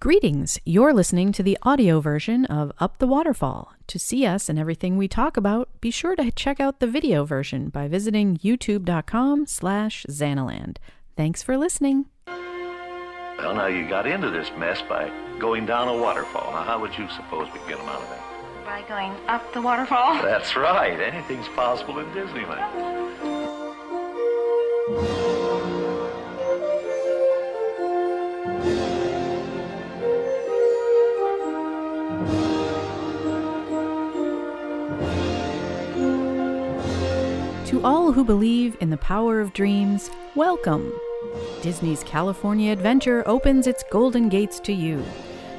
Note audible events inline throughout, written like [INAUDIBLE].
Greetings. You're listening to the audio version of Up the Waterfall. To see us and everything we talk about, be sure to check out the video version by visiting youtube.com slash Xanaland. Thanks for listening. Well, now you got into this mess by going down a waterfall. Now, how would you suppose we get them out of there? By going up the waterfall? That's right. Anything's possible in Disneyland. [LAUGHS] All who believe in the power of dreams, welcome. Disney's California Adventure opens its golden gates to you.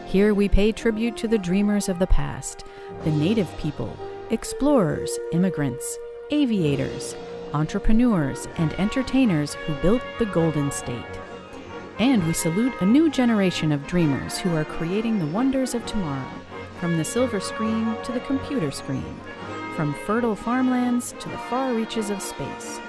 Here we pay tribute to the dreamers of the past, the native people, explorers, immigrants, aviators, entrepreneurs, and entertainers who built the Golden State. And we salute a new generation of dreamers who are creating the wonders of tomorrow, from the silver screen to the computer screen, from fertile farmlands to the far reaches of space.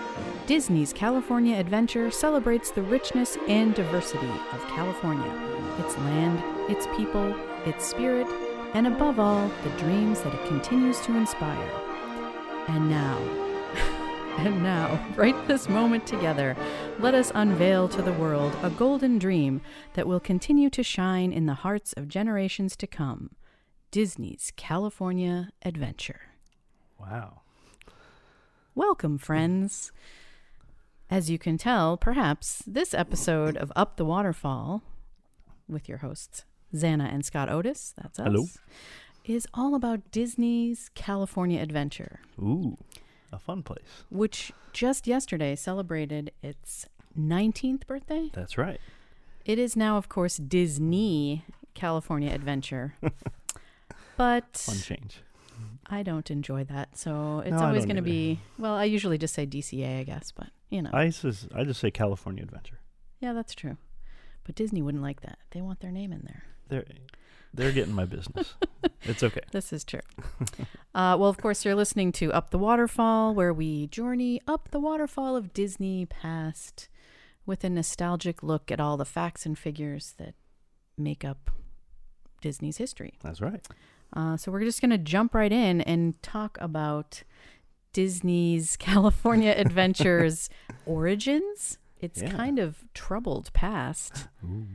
Disney's California Adventure celebrates the richness and diversity of California, its land, its people, its spirit, and above all, the dreams that it continues to inspire. And now, [LAUGHS] and now, right this moment together, let us unveil to the world a golden dream that will continue to shine in the hearts of generations to come Disney's California Adventure. Wow. Welcome, friends. As you can tell, perhaps this episode of Up the Waterfall with your hosts, Zana and Scott Otis, that's us, Hello. is all about Disney's California Adventure, Ooh, a fun place. which just yesterday celebrated its 19th birthday. That's right. It is now, of course, Disney California Adventure. [LAUGHS] but Fun change. I don't enjoy that. So it's No, always going to be, well, I usually just say DCA, I guess, but you know. I just, I just say California Adventure. Yeah, that's true. But Disney wouldn't like that. They want their name in there. They're, they're getting my business. [LAUGHS] it's okay. This is true. [LAUGHS] uh, well, of course, you're listening to Up the Waterfall, where we journey up the waterfall of Disney past with a nostalgic look at all the facts and figures that make up Disney's history. That's right. Uh, so we're just going to jump right in and talk about Disney's [LAUGHS] California [LAUGHS] Adventures origins. Its Yeah. kind of troubled past Ooh.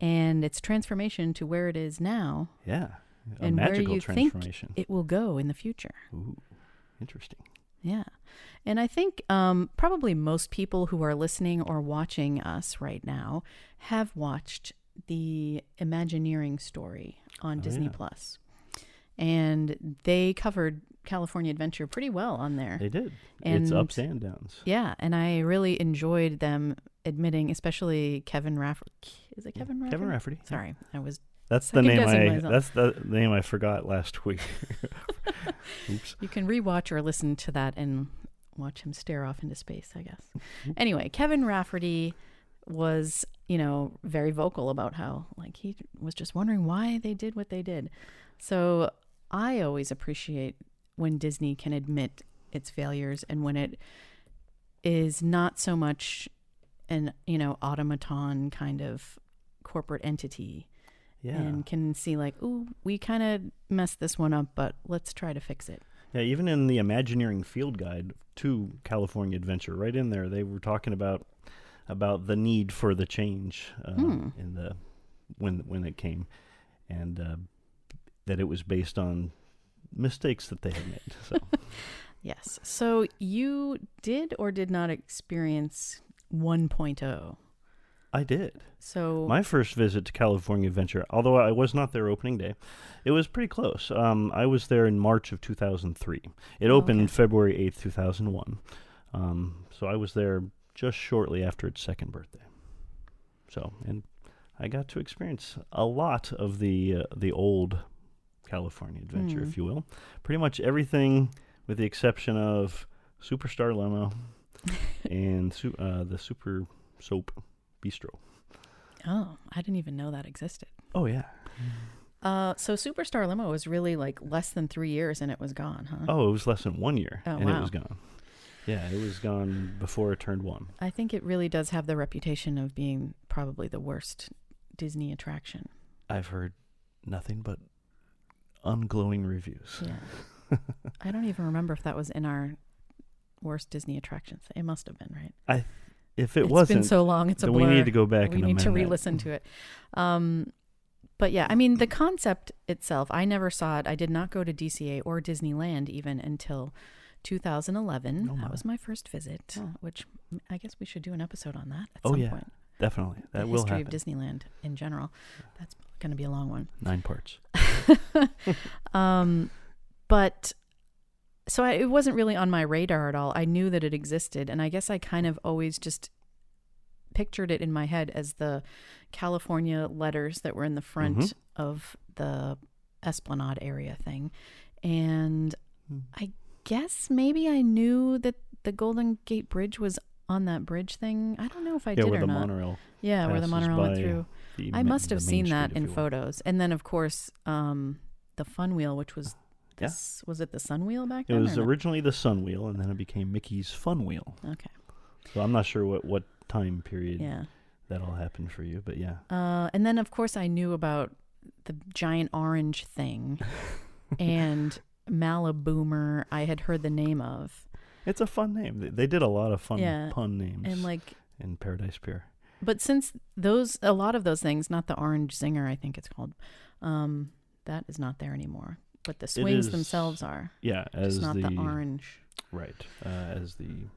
and its transformation to where it is now. Yeah. A and where magical you think transformation. it will go in the future. Ooh, interesting. Yeah. And I think um, probably most people who are listening or watching us right now have watched the Imagineering story on Oh, Disney yeah. Plus. And they covered California Adventure pretty well on there. They did. And- it's ups and downs. Yeah, and I really enjoyed them admitting, especially Kevin Rafferty. Is it Kevin Rafferty? Kevin Rafferty. Sorry, I was. That's the name I. myself. That's the name I forgot last week. [LAUGHS] Oops. You can rewatch or listen to that and watch him stare off into space, I guess. [LAUGHS] Anyway, Kevin Rafferty was, you know, very vocal about how, like, he was just wondering why they did what they did. So I always appreciate when Disney can admit its failures and when it is not so much an, you know, automaton kind of corporate entity Yeah. and can see, like, ooh, we kind of messed this one up, but let's try to fix it. Yeah, even in the Imagineering Field Guide to California Adventure, right in there, they were talking about about the need for the change uh, Hmm. in the when when it came, and uh, that it was based on mistakes that they had made. So [LAUGHS] Yes. So you did or did not experience 1.0. I did So my first visit to California Adventure. Although I was not there opening day, it was pretty close. Um, I was there in March of 2003. It Oh, opened okay. February 8th, 2001. Um, so I was there just shortly after its second birthday. So, and I got to experience a lot of the uh, the old California Adventure, Hmm. if you will. Pretty much everything, with the exception of Superstar Limo [LAUGHS] and su- uh, the Super Soap Bistro. oh, I didn't even know that existed. Oh yeah. Uh, so Superstar Limo was really like less than three years and it was gone, huh? Oh, it was less than one year, Oh, and wow. it was gone. Yeah, it was gone before it turned one. I think it really does have the reputation of being probably the worst Disney attraction. I've heard nothing but unglowing reviews. Yeah. [LAUGHS] I don't even remember if that was in our worst Disney attractions. It must have been, right? I, if it It's wasn't, been so long. It's a blur. we need to go back we and need to re-listen to it. Um, but yeah, I mean the concept itself. I never saw it. I did not go to DCA or Disneyland even until 2011. Oh, that was my first visit, Oh. which I guess we should do an episode on that at Oh, some yeah. point. Definitely, that the will history happen. of Disneyland in general. That's going to be a long one. Nine parts. [LAUGHS] um, but so I, it wasn't really on my radar at all. I knew that it existed, and I guess I kind of always just pictured it in my head as the California letters that were in the front Mhm. of the Esplanade area thing, and Hmm. I guess maybe I knew that the Golden Gate Bridge was on that bridge thing. I don't know if I yeah, did where or the not. monorail. yeah, where the monorail went through. the I must have seen that in photos, and then of course um, the Fun Wheel, which was Yeah. was it the Sun Wheel back It then? It was originally the Sun Wheel, and then it became Mickey's Fun Wheel. okay, So I'm not sure what what time period yeah. that all happened for you, but yeah. Uh, and then of course I knew about the giant orange thing [LAUGHS] and Maliboomer. I had heard the name of, It's a fun name. They, they did a lot of fun Yeah, pun names and like, in Paradise Pier. but since those a lot of those things, not the orange zinger, I think it's called, um, that is not there anymore. But the swings is- themselves are. Yeah, as It's not the, the orange. right uh, as the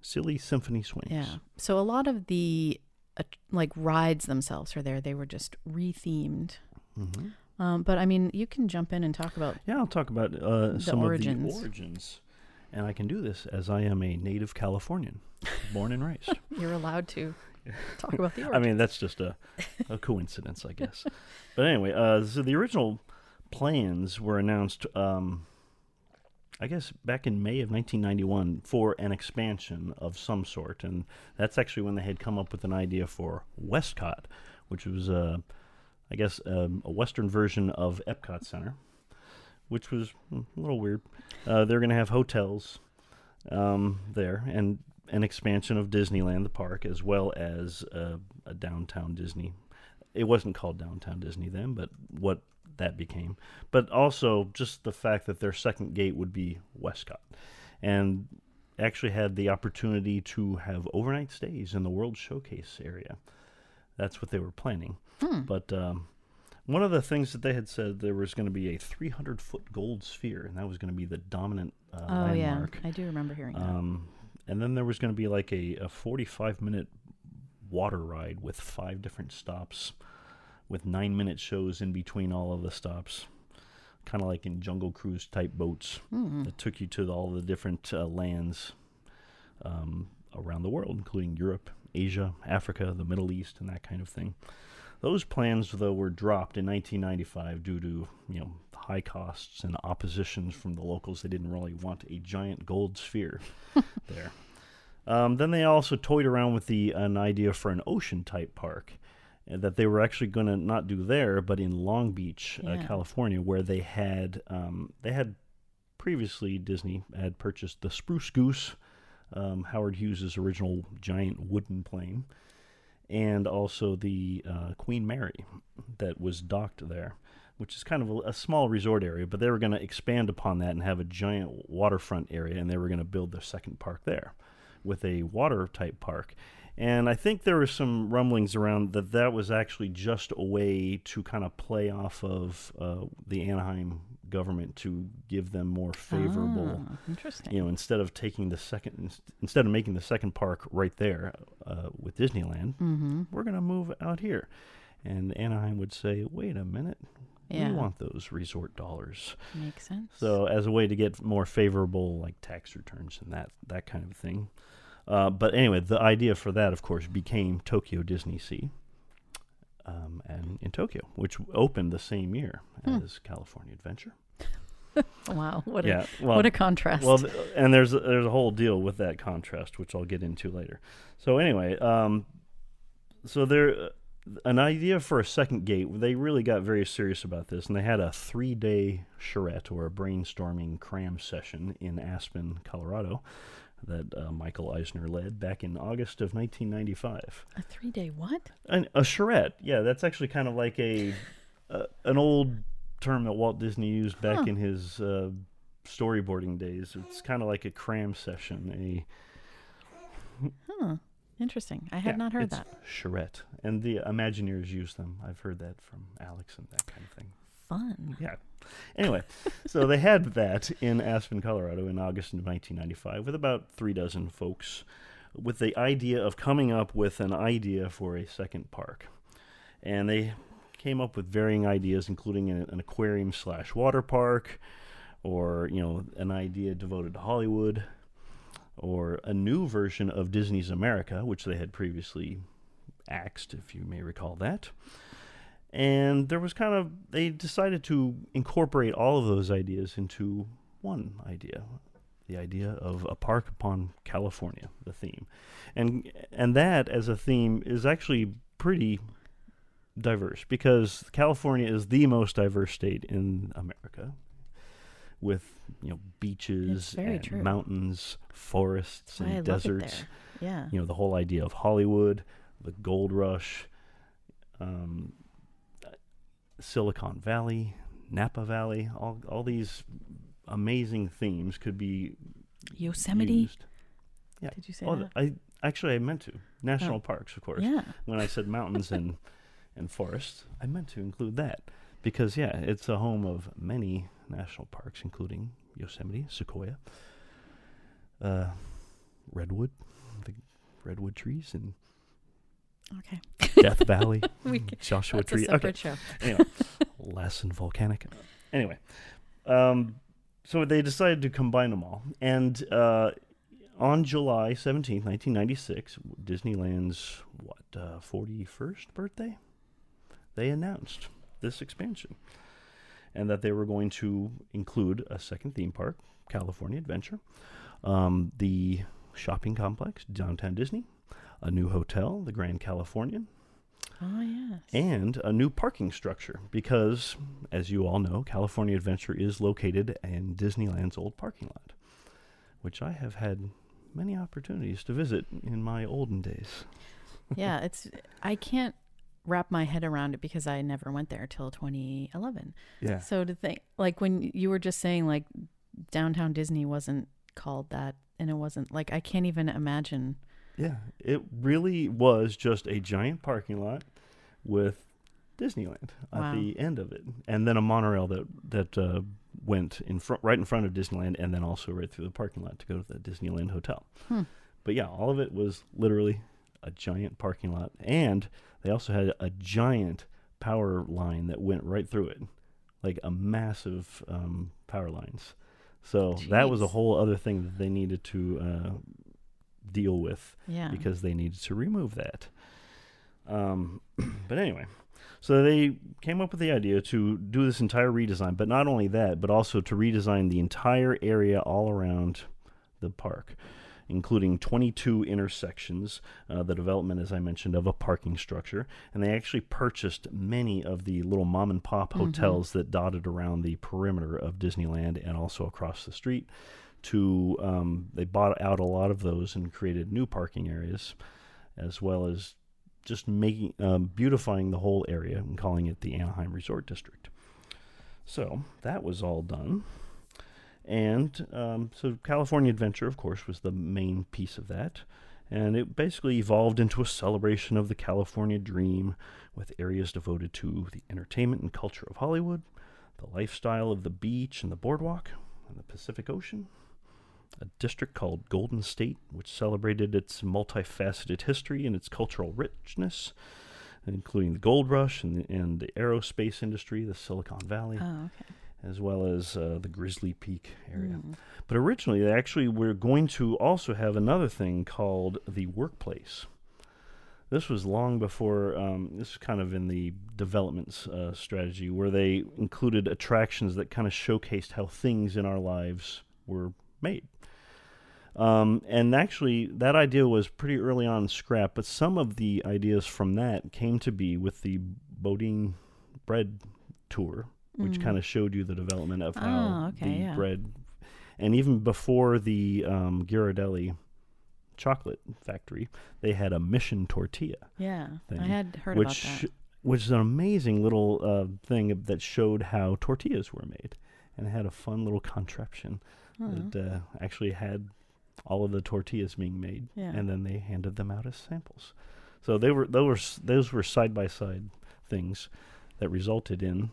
silly symphony swings. Yeah. So a lot of the uh, like rides themselves are there. They were just rethemed. hmm Um, but I mean, you can jump in and talk about. Yeah, I'll talk about uh, some origins. of the origins, and I can do this as I am a native Californian, born and raised. [LAUGHS] You're allowed to talk about the [LAUGHS] I mean, that's just a, a coincidence, I guess. [LAUGHS] but anyway, uh, so the original plans were announced, um, I guess, back in May of 1991 for an expansion of some sort. And that's actually when they had come up with an idea for WestCOT, which was, uh, I guess, um, a Western version of Epcot Center, which was mm, a little weird. Uh, they're going to have hotels um, there and an expansion of Disneyland, the park, as well as uh, a downtown Disney. It wasn't called downtown Disney then, but what that became. But also just the fact that their second gate would be WestCOT, and actually had the opportunity to have overnight stays in the World Showcase area. That's what they were planning. Hmm. But um, one of the things that they had said there was going to be a 300 foot gold sphere, and that was going to be the dominant uh, oh yeah. I do remember hearing that. Um, and then there was going to be like a, a 45 minute water ride with five different stops, with nine minute shows in between all of the stops. Kind of like in Jungle Cruise type boats Hmm. that took you to all the different uh, lands um, around the world, including Europe, Asia, Africa, the Middle East, and that kind of thing. Those plans, though, were dropped in 1995 due to you know high costs and oppositions from the locals. They didn't really want a giant gold sphere [LAUGHS] there. Um, then they also toyed around with the an idea for an ocean type park uh, that they were actually going to not do there, but in Long Beach, uh, California, where they had um, they had previously Disney had purchased the Spruce Goose, um, Howard Hughes' original giant wooden plane, and also the uh, Queen Mary that was docked there, which is kind of a, a small resort area. But they were going to expand upon that and have a giant waterfront area, and they were going to build their second park there with a water type park. And I think there were some rumblings around that that was actually just a way to kind of play off of uh, the Anaheim government to give them more favorable Ah, interesting. you know, instead of taking the second, instead of making the second park right there uh, with Disneyland, mm-hmm. we're going to move out here. And Anaheim would say, wait a minute, Yeah, we want those resort dollars. makes sense. So as a way to get more favorable, like tax returns and that that kind of thing. Uh, but anyway, the idea for that, of course, became Tokyo Disney Sea, um, and in Tokyo, which opened the same year Hmm. as California Adventure. [LAUGHS] wow, what a yeah, well, what a contrast. well, and there's a, there's a whole deal with that contrast, which I'll get into later. So anyway, um, so there, uh, an idea for a second gate. They really got very serious about this, and they had a three day charrette or a brainstorming cram session in Aspen, Colorado, that uh, Michael Eisner led back in August of 1995. a three day what? An, a charrette, yeah, that's actually kind of like a uh, an old term that Walt Disney used back Huh. in his uh, storyboarding days. It's kind of like a cram session. A Huh. Interesting. I had yeah, not heard it's that. charrette, and the Imagineers use them. I've heard that from Alex and that kind of thing. Fun. Yeah. Anyway, so they had that in Aspen, Colorado in August of 1995 with about three dozen folks with the idea of coming up with an idea for a second park. And they came up with varying ideas, including an, an aquarium slash water park, or, you know, an idea devoted to Hollywood, or a new version of Disney's America, which they had previously axed, if you may recall that. And there was kind of they decided to incorporate all of those ideas into one idea the idea of a park upon california the theme. And and that as a theme is actually pretty diverse because california is the most diverse state in america with you know beaches and true. mountains forests I and it deserts. Yeah. you know the whole idea of Hollywood, the gold rush, um, Silicon Valley, Napa Valley, all all these amazing themes could be Yosemite. used. Yeah. Did you say Oh, that? I actually I meant to national parks, of course. Yeah. When I said mountains and [LAUGHS] and forests, I meant to include that because yeah, it's a home of many national parks, including Yosemite, Sequoia, uh, redwood, the redwood trees, and Okay. Death [LAUGHS] Valley, We c- Joshua That's a Tree. separate Okay, show. anyway, Lassen Volcanic. Anyway, um, so they decided to combine them all, and uh, on July seventeenth, nineteen ninety six, Disneyland's what forty first birthday, they announced this expansion, and that they were going to include a second theme park, California Adventure, um, the shopping complex, Downtown Disney, a new hotel, the Grand Californian, Oh yes. and a new parking structure because, as you all know, California Adventure is located in Disneyland's old parking lot, which I have had many opportunities to visit in my olden days. yeah, [LAUGHS] it's I can't wrap my head around it because I never went there till 2011. Yeah. So to think like when you were just saying like downtown Disney wasn't called that and it wasn't like I can't even imagine. Yeah, it really was just a giant parking lot with Disneyland Wow. at the end of it, and then a monorail that that uh, went in front, right in front of Disneyland, and then also right through the parking lot to go to the Disneyland hotel. Hmm. But yeah, all of it was literally a giant parking lot, and they also had a giant power line that went right through it, like a massive um, power lines. So that was a whole other thing that they needed to uh, deal with Yeah. because they needed to remove that. Um, [CLEARS THROAT] but anyway, so they came up with the idea to do this entire redesign, but not only that, but also to redesign the entire area all around the park, including 22 intersections, uh, the development, as I mentioned, of a parking structure. And they actually purchased many of the little mom and pop hotels that dotted around the perimeter of Disneyland and also across the street. To um, they bought out a lot of those and created new parking areas, as well as just making um, beautifying the whole area and calling it the Anaheim Resort District. So that was all done. And um, so California Adventure, of course, was the main piece of that. And it basically evolved into a celebration of the California dream with areas devoted to the entertainment and culture of Hollywood, the lifestyle of the beach and the boardwalk, and the Pacific Ocean. A district called Golden State, which celebrated its multifaceted history and its cultural richness, including the gold rush and the, and the aerospace industry, the Silicon Valley Oh, okay. As well as uh, the Grizzly Peak area. Mm. But originally, they actually were going to also have another thing called the workplace. This was long before, um, this is kind of in the development uh, strategy, where they included attractions that kind of showcased how things in our lives were made. Um, and actually, that idea was pretty early on scrapped, but some of the ideas from that came to be with the Boudin bread tour, which kind of showed you the development of how Mm. Oh, okay, the yeah. bread, and even before the um, Ghirardelli chocolate factory, they had a mission tortilla, Yeah. I had heard which about that. which is an amazing little uh, thing that showed how tortillas were made, and it had a fun little contraption that uh, actually had all of the tortillas being made, Yeah. and then they handed them out as samples. So they were those were those were side by side things that resulted in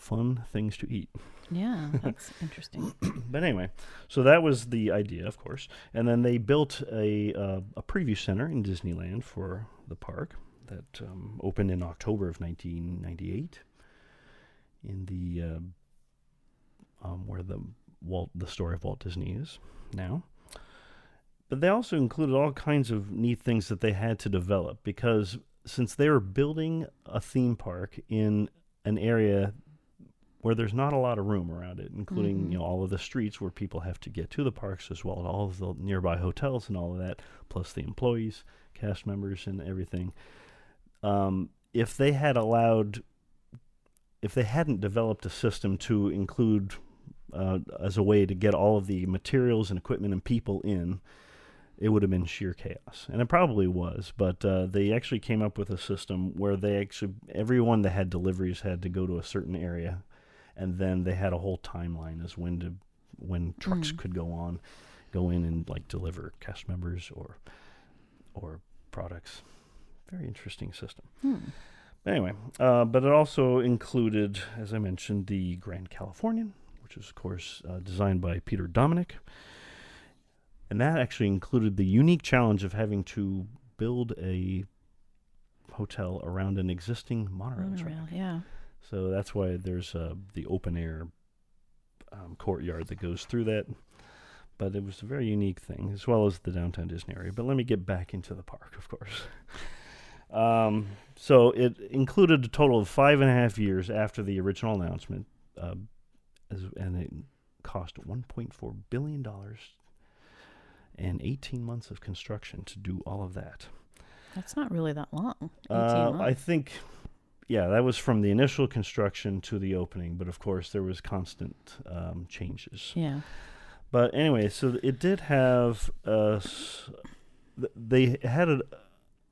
fun things to eat. Yeah, [LAUGHS] that's interesting. But anyway, so that was the idea, of course, and then they built a uh, a preview center in Disneyland for the park that um, opened in October of 1998 in the uh, um, where the Walt the story of Walt Disney is now. But they also included all kinds of neat things that they had to develop because since they were building a theme park in an area where there's not a lot of room around it, including Mhm. you know all of the streets where people have to get to the parks as well, and all of the nearby hotels and all of that, plus the employees, cast members, and everything. Um, if they had allowed, if they hadn't developed a system to include uh, as a way to get all of the materials and equipment and people in, it would have been sheer chaos, and it probably was. But uh, they actually came up with a system where they actually everyone that had deliveries had to go to a certain area, and then they had a whole timeline as when to when trucks Mm. could go on, go in and like deliver cast members or or products. Very interesting system. Hmm. Anyway, uh, but it also included, as I mentioned, the Grand Californian, which is, of course, uh, designed by Peter Dominick. And that actually included the unique challenge of having to build a hotel around an existing monorail track. Monorail, yeah. So that's why there's uh, the open air um, courtyard that goes through that. But it was a very unique thing, as well as the downtown Disney area. But let me get back into the park, of course. [LAUGHS] um, so it included a total of five and a half years after the original announcement, uh, as, and it cost 1.4 billion dollars and 18 months of construction to do all of that. That's not really that long. 18 Uh, I think, yeah, that was from the initial construction to the opening, but of course there was constant um, changes. yeah. But anyway, so it did have uh, they had a,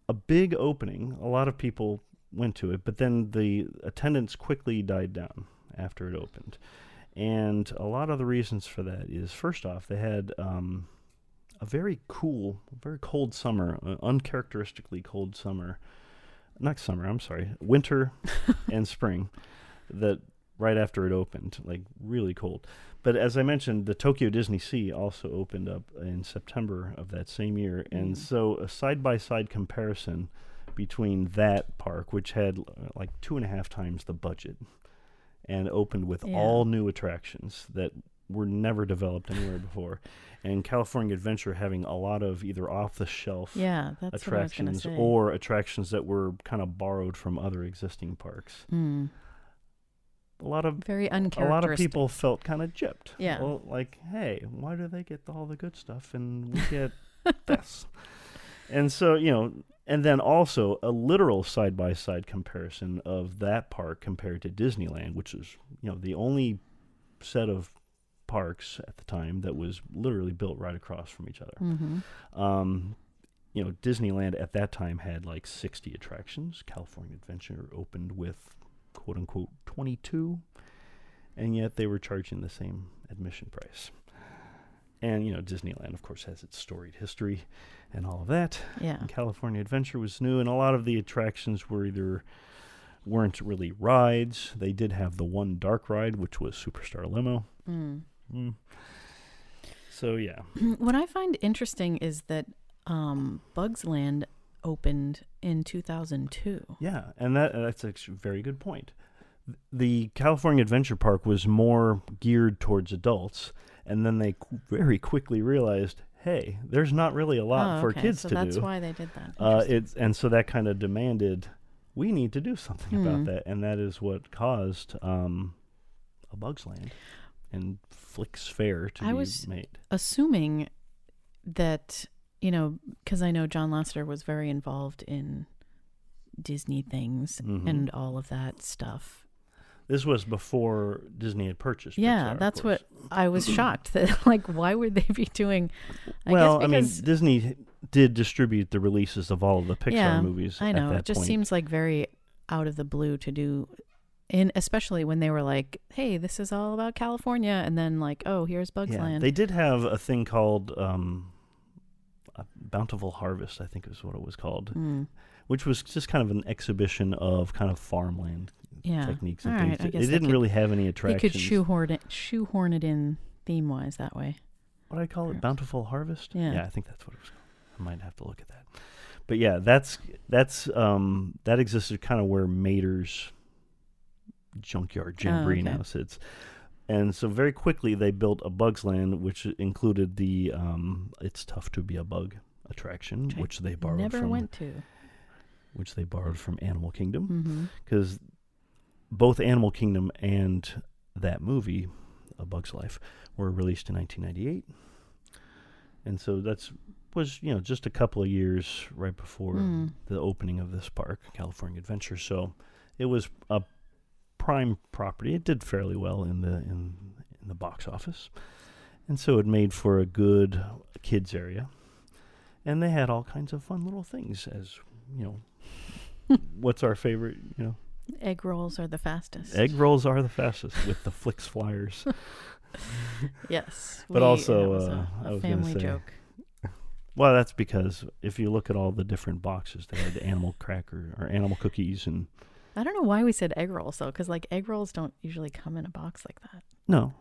a big opening. A lot of people went to it, but then the attendance quickly died down after it opened. And a lot of the reasons for that is first off, they had um, a very cool, very cold summer, uh, uncharacteristically cold summer. Not summer, I'm sorry, winter [LAUGHS] and spring that right after it opened, like really cold. But as I mentioned, the Tokyo Disney Sea also opened up in September of that same year. And Mm. so a side by side comparison between that park, which had uh, like two and a half times the budget and opened with Yeah. all new attractions that were never developed anywhere before, and California Adventure having a lot of either off the shelf Yeah, that's what I was attractions or attractions that were kind of borrowed from other existing parks. Mm. A lot of very a lot of people felt kind of gypped. Yeah. Well, like, hey, why do they get all the good stuff and we get [LAUGHS] this? And so, you know, and then also a literal side by side comparison of that park compared to Disneyland, which is, you know, the only set of parks at the time that was literally built right across from each other. hmm Um, you know, Disneyland at that time had like 60 attractions. California Adventure opened with quote unquote 22, and yet they were charging the same admission price. And, you know, Disneyland, of course, has its storied history and all of that. Yeah. And California Adventure was new, and a lot of the attractions were either weren't really rides. They did have the one dark ride, which was Superstar Limo. Mm. Mm. So, yeah. [CLEARS THROAT] what I find interesting is that um, Bugs Land opened in 2002. Yeah, and that that's a very good point. The California Adventure Park was more geared towards adults, and then they very quickly realized, hey, there's not really a lot oh, for okay. kids so to that's why they did that. uh, it's and so that kind of demanded we need to do something Hmm. about that, and that is what caused um, a Bugs Land and Flik's Fair to I be was- made. Assuming that, you know, because I know John Lasseter was very involved in Disney things Mhm. and all of that stuff. This was before Disney had purchased. yeah, Pixar, that's what I was [CLEARS THROAT] shocked that, [LAUGHS] like, why would they be doing? I well, guess I mean, Disney did distribute the releases of all of the Pixar Yeah, movies. I know it just point. seems like very out of the blue to do in especially when they were like, "Hey, this is all about California," and then like, "Oh, here's Bugs yeah, Land." they did have a thing called um, Bountiful Harvest, I think is what it was called, Mm, which was just kind of an exhibition of kind of farmland yeah, techniques and All things. right, It- didn't could- really have any attractions. They could shoehorn it, shoehorn it in theme wise that way. what do I call it? Bountiful Harvest. Yeah. I think that's what it was called. I might have to look at that. But yeah, that's that's um that existed kind of where Mater's junkyard jamboree Oh, okay. now sits. And so very quickly they built a Bugs Land, which included the um, "It's Tough to Be a Bug" attraction, Which which they borrowed Never from went to. which they borrowed from Animal Kingdom Mm-hmm. because both Animal Kingdom and that movie, A Bug's Life, were released in 1998, and so that's was you know just a couple of years right before Mm. the opening of this park, California Adventure. So it was a prime property. It did fairly well in the in in the box office, and so it made for a good kids area, and they had all kinds of fun little things as you know. [LAUGHS] what's our favorite? You know, Egg rolls are the fastest. egg rolls are the fastest with the Flik's Flyers. [LAUGHS] Yes. But we- also, uh, a, I a family say- joke. Well, that's because if you look at all the different boxes, they had animal cracker or animal cookies and I don't know why we said egg rolls though, because like egg rolls don't usually come in a box like that. no,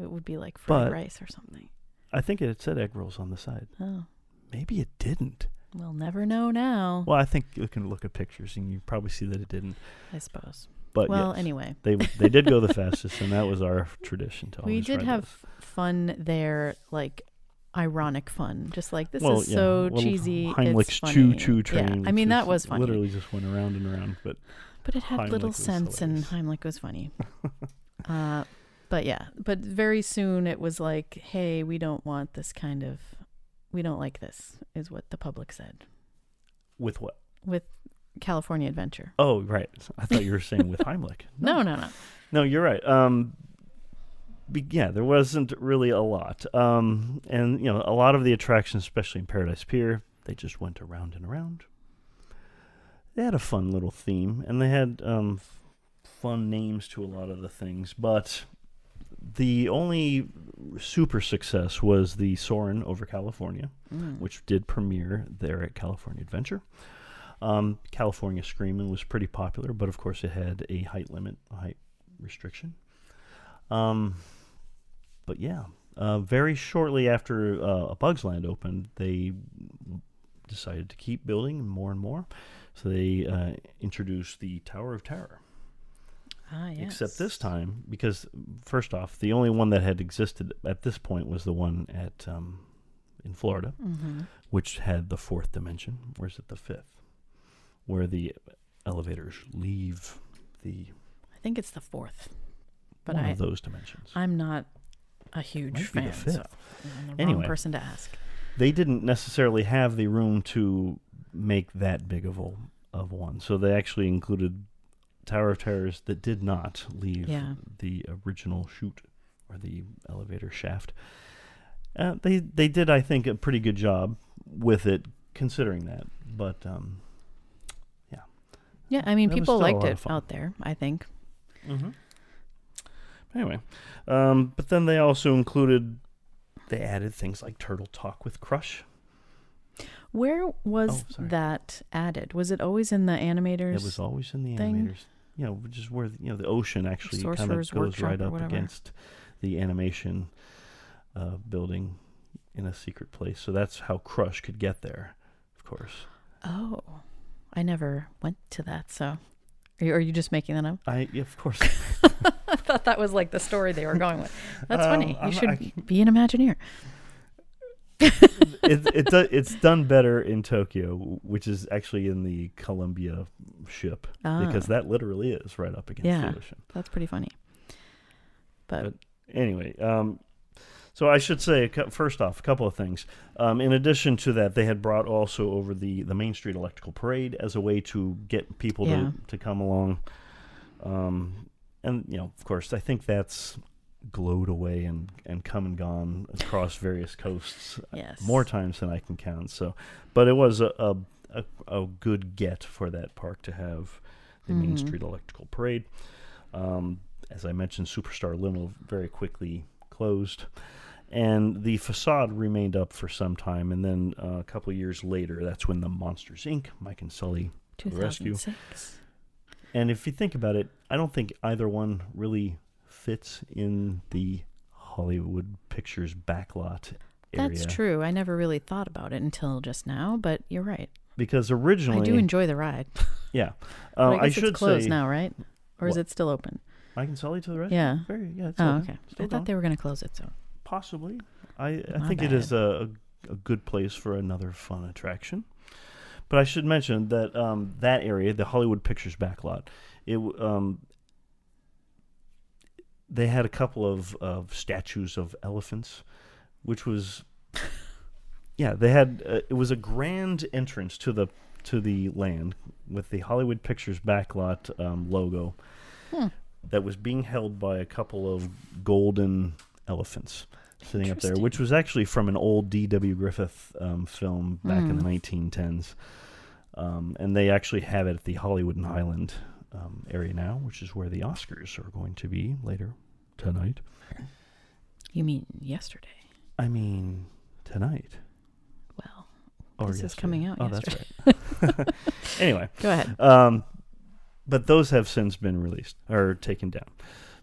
It would be like fried But- rice or something. I think it said egg rolls on the side. Oh, Maybe it didn't. we'll never know now. Well, I think you can look at pictures and you probably see that it didn't. I suppose. But well, yes, anyway, they they did go the [LAUGHS] fastest, and that was our tradition. To we always did ride have those. fun there, like ironic fun, just like this well, is yeah, so little cheesy. it's Heimlich's funny. choo choo Yeah. I which mean that was funny, Literally just went around and around, but but it had Heimlich little sense, and. Heimlich was funny. [LAUGHS] uh, but yeah, but very soon it was like, hey, we don't want this kind of, we don't like this, is what the public said with what? with California Adventure. Oh, right. I thought you were saying with [LAUGHS] Heimlich. No, no, no. No, you're right. Um, yeah, there wasn't really a lot. Um, and you know, a lot of the attractions, especially in Paradise Pier, they just went around and around. They had a fun little theme, and they had um, f- fun names to a lot of the things. But the only super success was the Soarin' over California, Mm. which did premiere there at California Adventure. Um, California Screaming was pretty popular, but of course it had a height limit, a height restriction. Um, but yeah, uh, very shortly after uh, A Bug's Land opened, they decided to keep building more and more. So they uh, introduced the Tower of Terror. Ah, yes. Except this time, because first off, the only one that had existed at this point was the one at um, in Florida, hmm which had the fourth dimension. Where's it the fifth? Where the elevators leave the I think it's the fourth, but one I, of those dimensions. I'm not a huge Might be the fan, so. I'm the Anyway. wrong person to ask. they didn't necessarily have the room to make that big of a of one, so they actually included Tower of Terrors that did not leave Yeah. the original chute or the elevator shaft. Uh, they they did, I think, a pretty good job with it, considering that. But um, Yeah, yeah. I mean, That people liked it out there. I think. Mm-hmm. Anyway, um, but then they also included, they added things like Turtle Talk with Crush. Where was Oh, that added? Was it always in the animators? It was always in the thing? animators. You know, which is where you know the ocean actually kind of goes right up against the animation uh, building in a secret place. So that's how Crush could get there, of course. Oh, I never went to that. So, are you, are you just making that up? I yeah, of course. [LAUGHS] I thought that was like the story they were going with. That's Um, funny. You I'm- should I- be an Imagineer. It, it it's done better in Tokyo, which is actually in the Columbia ship because Ah. that literally is right up against Yeah. the ocean. That's pretty funny. But, But- Anyway, um, so I should say first off a couple of things. Um, in addition to that, they had brought also over the the Main Street Electrical Parade as a way to get people Yeah. to to come along. Um, and you know, of course, I think that's glowed away and and come and gone across various coasts yes, more times than I can count. So, but it was a a, a, a good get for that park to have the Main Street Electrical Parade. Um, as I mentioned, Superstar Limo very quickly closed. And the facade remained up for some time. And then uh, a couple of years later, that's when the Monsters Inc., Mike and Sulley the rescue. And if you think about it, I don't think either one really fits in the Hollywood Pictures backlot area. That's true. I never really thought about it until just now, but you're right. Because originally, I do enjoy the ride. [LAUGHS] yeah, [LAUGHS] uh, I I, guess should it's closed say, now, right? Or is What? it still open? I can sell you to the rescue. Yeah. Very, yeah. It's Oh, open. okay. Still I thought they were going to close it, so. Possibly. I, I My think it bad. is a, a, a good place for another fun attraction. But I should mention that um, that area, the Hollywood Pictures backlot, it um, they had a couple of, of statues of elephants, which was [LAUGHS] yeah they had uh, it was a grand entrance to the to the land with the Hollywood Pictures backlot um, logo Hmm. that was being held by a couple of golden elephants sitting up there, which was actually from an old D.W. Griffith um, film back in the Mm. 1910s. Um, and they actually have it at the Hollywood and Highland um, area now, which is where the Oscars are going to be later tonight. You mean yesterday? I mean, tonight. Well, Or This is coming out Oh, yesterday. that's right. [LAUGHS] anyway, go ahead. um, but those have since been released or taken down.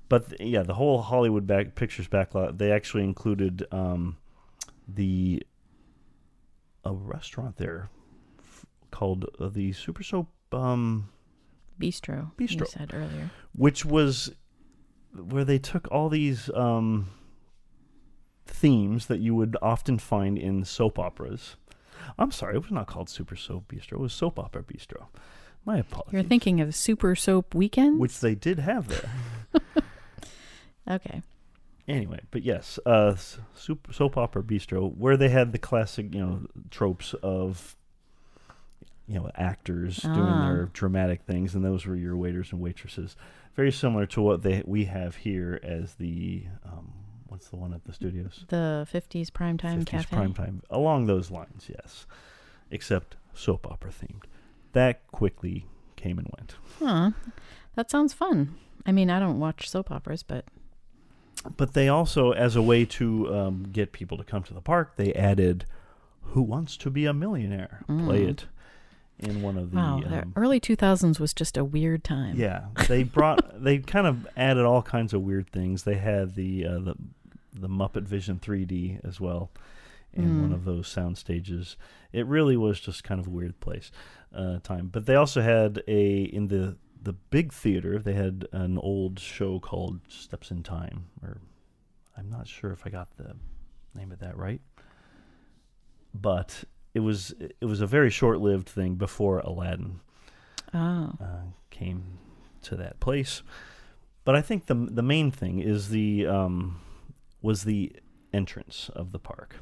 But th- yeah, the whole Hollywood back pictures backlot they actually included um, the a restaurant there f- called uh, the Super Soap, um, Bistro. Bistro, You said earlier. which was where they took all these um, themes that you would often find in soap operas. I'm sorry, it was not called Super Soap Bistro. It was Soap Opera Bistro. My apologies. You're thinking of Super Soap Weekend? which they did have there. [LAUGHS] Okay. Anyway, but yes, uh, s- soap, soap opera bistro where they had the classic, you know, tropes of, you know, actors doing Ah. their dramatic things, and those were your waiters and waitresses. Very similar to what they we have here as the, um, what's the one at the studios? The 50s Primetime 50s Cafe. Primetime. Along those lines, yes, except soap opera themed. That quickly came and went. Huh. That sounds fun. I mean, I don't watch soap operas, but But they also, as a way to um, get people to come to the park, they added "Who Wants to Be a Millionaire?" Play Mm. it in one of the. wow, um, early 2000s was just a weird time. yeah, they brought. [LAUGHS] they kind of added all kinds of weird things. They had the uh, the the Muppet Vision 3D as well in one Mm. of those sound stages. It really was just kind of a weird place uh, time. But they also had a in the the big theater. They had an old show called Steps in Time, or I'm not sure if I got the name of that right. But it was it was a very short lived thing before Aladdin Oh. uh, came to that place. But I think the the main thing is the um, was the entrance of the park.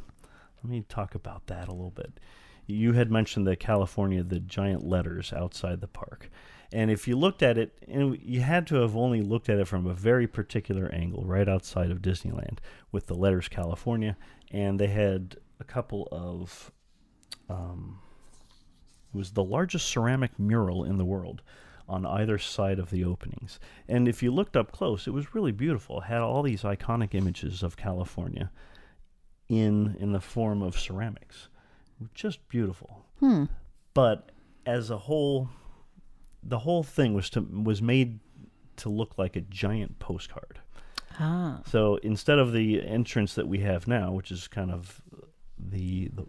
Let me talk about that a little bit. You had mentioned the California, the giant letters outside the park, and if you looked at it, and you had to have only looked at it from a very particular angle, right outside of Disneyland, with the letters California, and they had a couple of. Um, it was the largest ceramic mural in the world on either side of the openings. And if you looked up close, it was really beautiful. It had all these iconic images of California in in the form of ceramics. Just beautiful. Hmm. But as a whole the whole thing was to was made to look like a giant postcard. Ah. So instead of the entrance that we have now, which is kind of the the,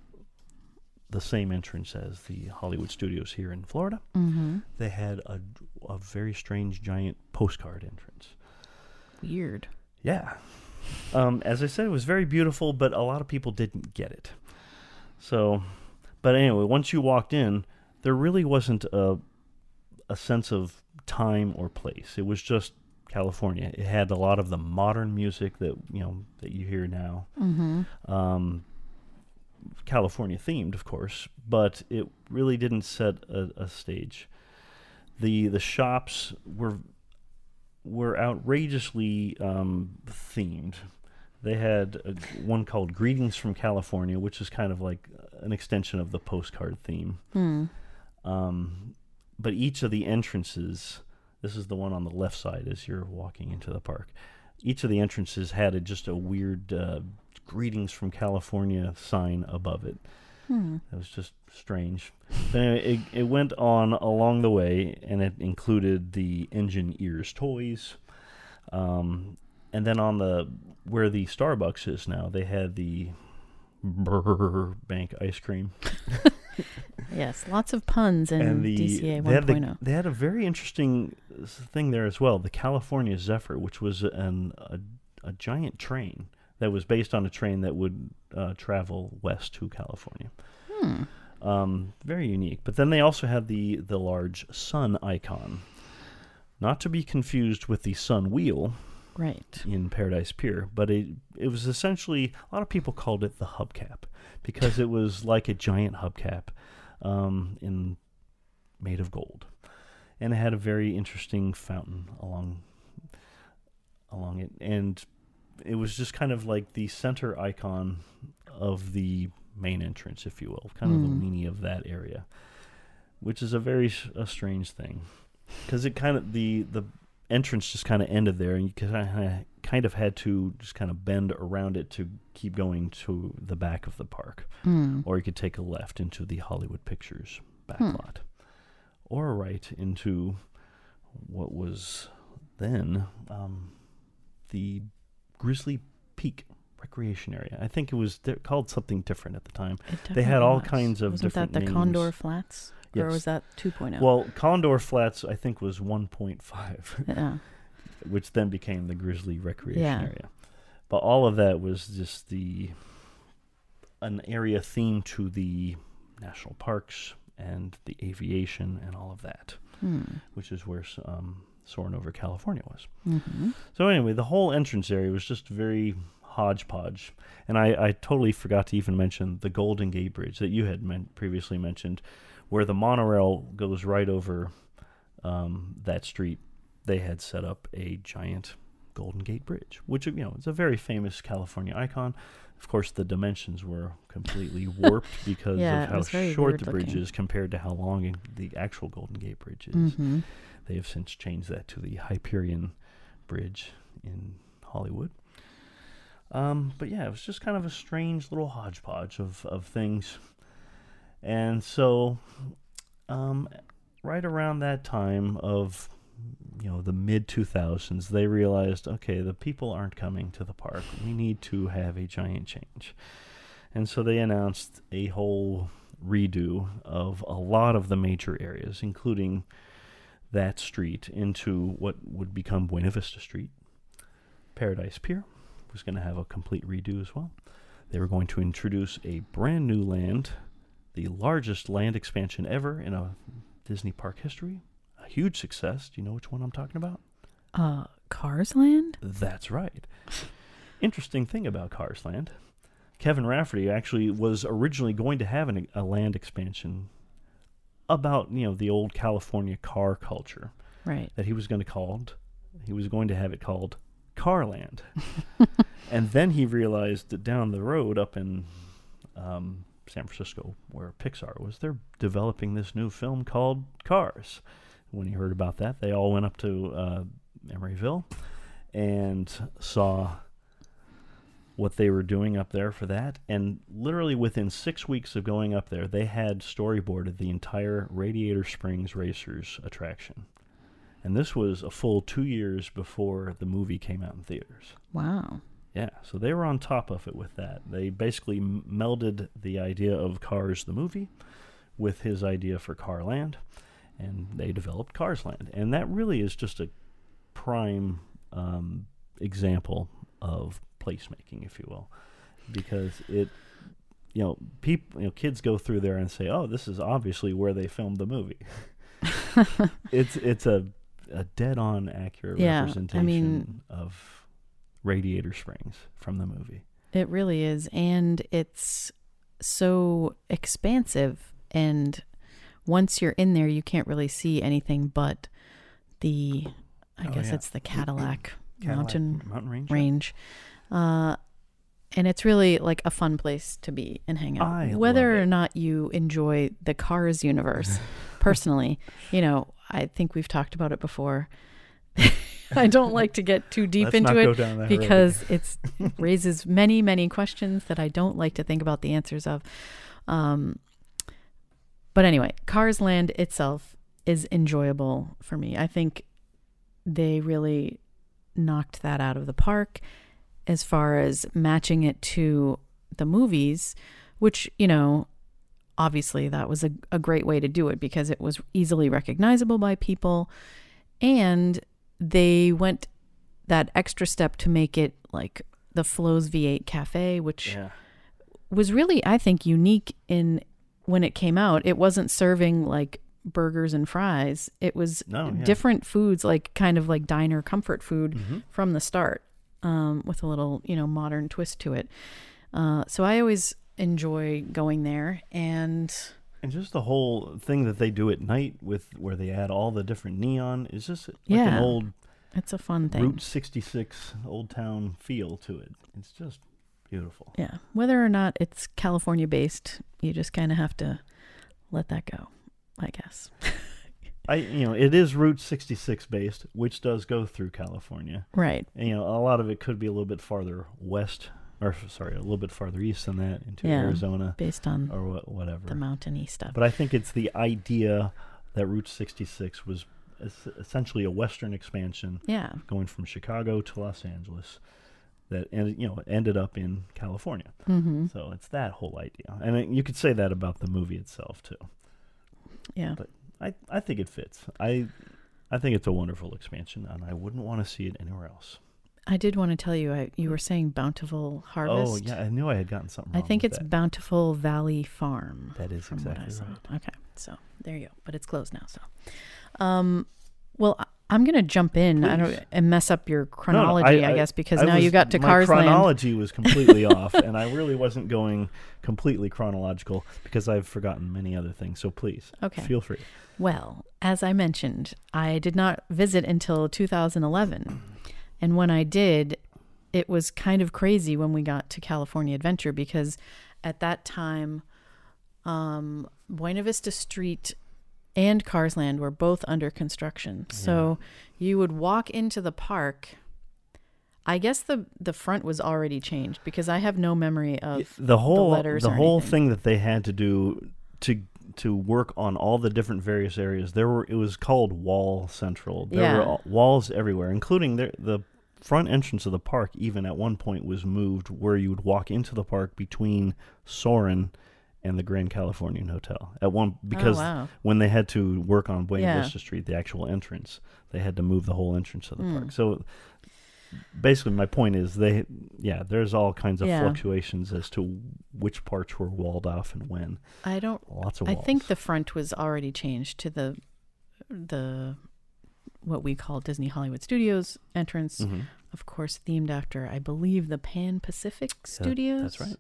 the same entrance as the Hollywood studios here in Florida, Mm-hmm. they had a, a very strange giant postcard entrance. Weird. Yeah. Um, as I said, it was very beautiful, but a lot of people didn't get it. So, but anyway, once you walked in, there really wasn't a a sense of time or place. It was just California. It had a lot of the modern music that you know that you hear now. Mm-hmm. Um, California themed, of course, but it really didn't set a, a stage. the The shops were were outrageously um, themed. They had a, one called "Greetings from California," which is kind of like an extension of the postcard theme. Hmm. Um, but each of the entrances, this is the one on the left side as you're walking into the park. Each of the entrances had a, just a weird uh, "Greetings from California" sign above it. It was just strange. But anyway, it, it went on along the way, and it included the engine ears toys. Um, and then on the where the Starbucks is now, they had the Burr Bank ice cream. Yes, lots of puns in and the DCA they had, the- 1.0. they had a very interesting thing there as well. The California Zephyr, which was an a, a giant train that was based on a train that would uh, travel west to California. Hmm. Um, very unique. But then they also had the the large sun icon, not to be confused with the sun wheel Right. in Paradise Pier, but it it was essentially a lot of people called it the hubcap because it was [LAUGHS] like a giant hubcap um, in made of gold, and it had a very interesting fountain along along it, and it was just kind of like the center icon of the main entrance, if you will, kind of the weenie of that area, which is a very a strange thing because it kind of the the entrance just kind of ended there, and you kind of kind of had to just kind of bend around it to keep going to the back of the park, Mm. or you could take a left into the Hollywood Pictures Hmm. backlot, or a right into what was then um, the Grizzly Peak Recreation Area. I think it was di- called something different at the time. They had all definitely kinds of Wasn't different that the names. Condor Flats? Or was that oh? 2.0? Well, Condor Flats, I think, was 1.5. [LAUGHS] yeah. [LAUGHS] which then became the Grizzly Recreation Yeah. Area. But all of that was just the an area themed to the national parks and the aviation and all of that, Hmm. which is where um, Soaring Over California was. hmm So anyway, the whole entrance area was just very hodgepodge, and I, I totally forgot to even mention the Golden Gate Bridge that you had men- previously mentioned, where the monorail goes right over um, that street. They had set up a giant Golden Gate Bridge, which you know is a very famous California icon. Of course, the dimensions were completely [LAUGHS] warped because Yeah, of how short the bridge looking. is compared to how long the actual Golden Gate Bridge is. hmm They have since changed that to the Hyperion Bridge in Hollywood. Um, but yeah, it was just kind of a strange little hodgepodge of, of things. And so, um, right around that time of, you know, the mid 2000s, they realized okay, the people aren't coming to the park. We need to have a giant change. And so they announced a whole redo of a lot of the major areas, including that street into what would become Buena Vista Street. Paradise Pier was going to have a complete redo as well. They were going to introduce a brand new land, the largest land expansion ever in a Disney park history. A huge success. Do you know which one I'm talking about? Uh, Cars Land? That's right. [LAUGHS] Interesting thing about Cars Land. Kevin Rafferty actually was originally going to have an, a land expansion about, you know, the old California car culture Right. that he was going to called he was going to have it called Carland. [LAUGHS] and then he realized that down the road up in um, San Francisco where Pixar was they're developing this new film called Cars. When he heard about that, they all went up to uh, Emeryville and saw what they were doing up there for that. And literally within six weeks of going up there, they had storyboarded the entire Radiator Springs Racers attraction. And this was a full two years before the movie came out in theaters. Wow. Yeah, so they were on top of it with that. They basically m- melded the idea of Cars the movie with his idea for Carland, and they developed Cars Land. And that really is just a prime um, example of placemaking, if you will, because it, you know, people, you know, kids go through there and say, "Oh, this is obviously where they filmed the movie." [LAUGHS] it's it's a a dead on accurate Yeah, I representation mean- of Radiator Springs from the movie. It really is. And it's so expansive. And once you're in there, you can't really see anything but the, I Oh, guess yeah. it's the Cadillac, Cadillac mountain mountain range. yeah. Uh, and it's really like a fun place to be and hang out. I Whether or not you enjoy the Cars universe, [LAUGHS] personally, you know, I think we've talked about it before. [LAUGHS] I don't like to get too deep into it down that road. because it raises many, many questions that I don't like to think about the answers of. Um, but anyway, Cars Land itself is enjoyable for me. I think they really knocked that out of the park as far as matching it to the movies, which, you know, obviously that was a, a great way to do it because it was easily recognizable by people. And they went that extra step to make it like the Flo's V8 Cafe, which Yeah. was really, I think, unique in when it came out. It wasn't serving like burgers and fries. It was No, yeah. different foods, like kind of like diner comfort food Mm-hmm. from the start, um, with a little you know modern twist to it. Uh, so I always enjoy going there, and And just the whole thing that they do at night with where they add all the different neon is just like an Yeah. old it's a fun thing. Route 66 old town feel to it. It's just beautiful. Yeah, whether or not it's California based, you just kind of have to let that go, I guess. [LAUGHS] I you know, it is Route 66 based, which does go through California. Right. And, you know, a lot of it could be a little bit farther west or sorry, a little bit farther east than that into Yeah. Arizona Based on or what, whatever. the mountainy stuff. But I think it's the idea that Route 66 was essentially a western expansion yeah. going from Chicago to Los Angeles that ended, you know, ended up in California. Mm-hmm. So it's that whole idea. And it, you could say that about the movie itself too. Yeah. But I I think it fits. I I think it's a wonderful expansion and I wouldn't want to see it anywhere else. I did want to tell you, I, you were saying Bountiful Harvest. Oh, yeah, I knew I had gotten something I think it's that. Bountiful Valley Farm. That is from what I exactly saw. right. Okay, so there you go. But it's closed now. So, um, well, I- I'm gonna jump in. I don't and mess up your No, no, chronology, I, guess, because I now you was- got to my Cars Land. chronology was completely [LAUGHS] off, and I really wasn't going completely chronological because I've forgotten many other things. So please, Okay. feel free. Well, as I mentioned, I did not visit until 2011. And when I did, it was kind of crazy when we got to California Adventure because at that time, um, Buena Vista Street and Carsland were both under construction. So you would walk into the park. I guess the the front was already changed because I have no memory of the whole letters the whole anything. thing that they had to do to to work on all the different various areas. There were it was called Wall Central. There Yeah. were all- walls everywhere, including the the front entrance of the park. Even at one point was moved where you would walk into the park between Soarin' and the Grand Californian Hotel. At one because Oh, wow. when they had to work on Buena Yeah. Vista Street, the actual entrance, they had to move the whole entrance of the Hmm. park. So basically my point is they yeah there's all kinds of Yeah. fluctuations as to which parts were walled off and when I don't lots of I think the front was already changed to the the what we call Disney Hollywood Studios entrance, Mhm. of course, themed after I believe the Pan Pacific Studios. that's right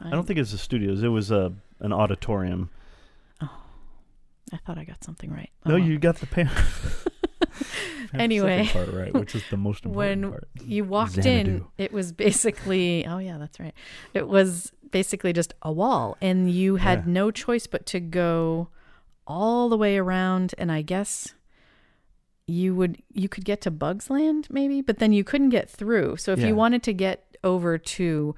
i don't think it's the studios it was a an auditorium Oh, I thought I got something right. no Oh, you got the pan [LAUGHS] [LAUGHS] Anyway. Part right which is the most [LAUGHS] important when part you walked in, it was basically oh yeah, that's right. It was basically just a wall, and you had Yeah. no choice but to go all the way around. And I guess you would you could get to Bugs Land maybe, but then you couldn't get through. So if Yeah. you wanted to get over to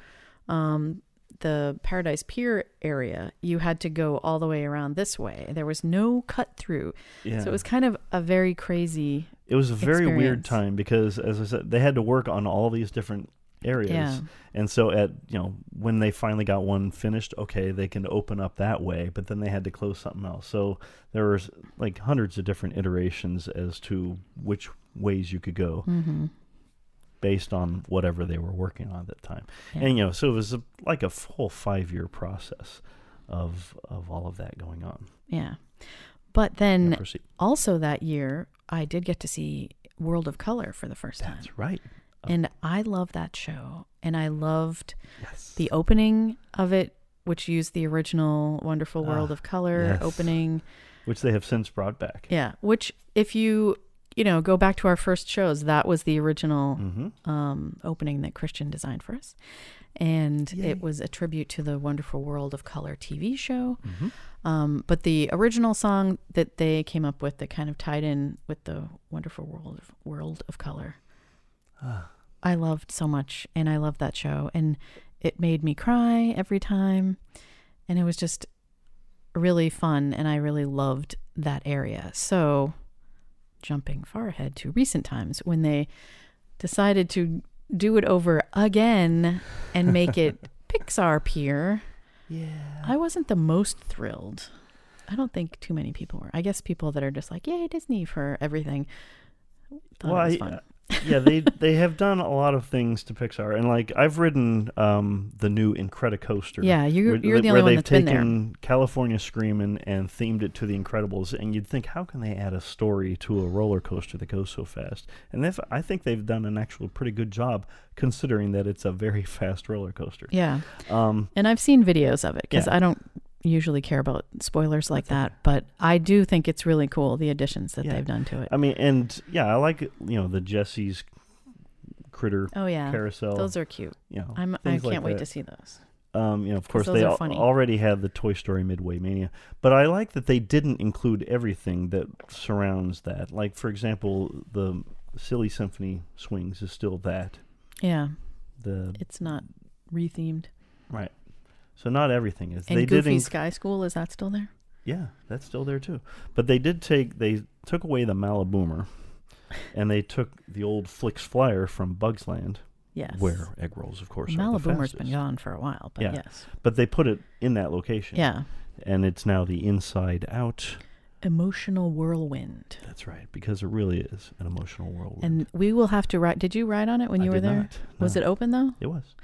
um, the Paradise Pier area, you had to go all the way around this way. There was no cut through. yeah So it was kind of a very crazy. it was a very weird time because as i said they had to work on all these different areas Yeah. and so at you know when they finally got one finished okay they can open up that way but then they had to close something else so there was like hundreds of different iterations as to which ways you could go Mm-hmm. Based on whatever they were working on at that time Yeah. and you know so it was a, like a whole five year process of of all of that going on Yeah. But then Yeah, also that year, I did get to see World of Color for the first time. that's right And I love that show. And I loved yes the opening of it, which used the original Wonderful World Ah, of Color yes. opening. which they have since brought back Yeah. Which, if you, you know, go back to our first shows, that was the original mm-hmm. um, opening that Christian designed for us. And Yay. it was a tribute to the Wonderful World of Color TV show. Mm-hmm. Um, but the original song that they came up with that kind of tied in with the wonderful world of, world of color, I loved so much, and I loved that show, and it made me cry every time, and it was just really fun, and I really loved that area. So, jumping far ahead to recent times when they decided to do it over again and make it [LAUGHS] Pixar Pier. Yeah. I wasn't the most thrilled. I don't think too many people were. I guess people that are just like, "Yay, Disney for everything." Thought Well, it was I- fun. Yeah, they they have done a lot of things to Pixar, and like I've ridden um, the new Incredicoaster. Yeah, you're- where- you're the where only one they've that's been there. Where they've taken California Screamin' and themed it to the Incredibles, and you'd think, how can they add a story to a roller coaster that goes so fast? And they've, I think they've done an actual pretty good job, considering that it's a very [LAUGHS] fast roller coaster. yeah, Um, and I've seen videos of it because Yeah. I don't usually care about spoilers like that, but I do think it's really cool the additions that Yeah. they've done to it. I mean, and yeah, I like you know the Jesse's critter oh yeah, carousel. those are cute. you know, I'm I can't like wait that. to see those. Um, you know, of course, they al- already had the Toy Story Midway Mania, but I like that they didn't include everything that surrounds that. Like, for example, the Silly Symphony swings is still that. Yeah, The it's not rethemed. right, so not everything is. And they did, Goofy inc- Sky School is that still there? yeah, that's still there too. But they did take they took away the Maliboomer, and they took the old Flik's Flyer from Bugs Land, Yes. where egg rolls, of course, Maliboomer's been gone for a while, but Yeah. yes. But they put it in that location. Yeah. and it's now the Inside Out. Emotional whirlwind. That's right, because it really is an emotional whirlwind. And we will have to ride. Did you ride on it when I you were did there? not, Was it open though? It was.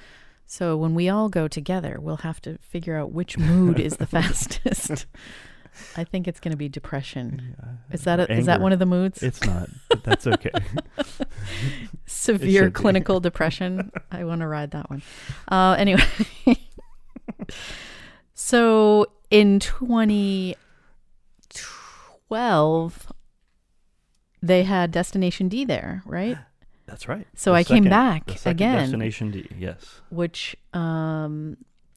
So when we all go together, we'll have to figure out which mood is the [LAUGHS] fastest. I think it's going to be depression. Is that a, is that one of the moods? It's not, but that's okay. [LAUGHS] Severe clinical depression. [LAUGHS] I want to ride that one. Uh, anyway, so in 2012, they had Destination D there, right? That's right. So The I came back again. Destination D. Yes. which um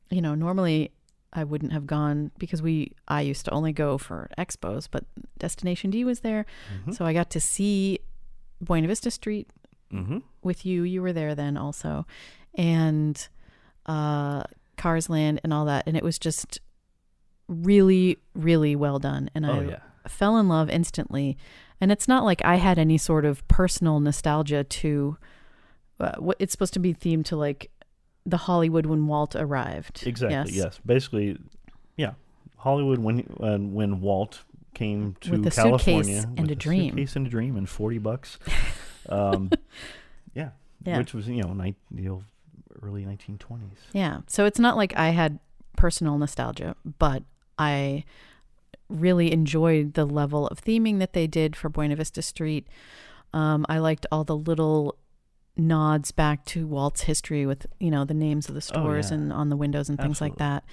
you know normally i wouldn't have gone because we i used to only go for expos but destination d was there Mm-hmm. so i got to see buena vista street Mm-hmm. with you you were there then also and uh cars land and all that and it was just really really well done and Oh i yeah. fell in love instantly. And it's not like I had any sort of personal nostalgia to uh, what it's supposed to be themed to like the Hollywood when Walt arrived. Exactly. Yes. Yes. Basically, yeah. Hollywood when he- when Walt came to With a California suitcase and with a dream. suitcase and a dream, and forty bucks. [LAUGHS] Um, yeah. Yeah. Which was you know ni- the old early nineteen twenties. Yeah. So it's not like I had personal nostalgia, but I really enjoyed the level of theming that they did for Buena Vista Street. Um, I liked all the little nods back to Walt's history with, you know, the names of the stores yeah. and on the windows and things like that.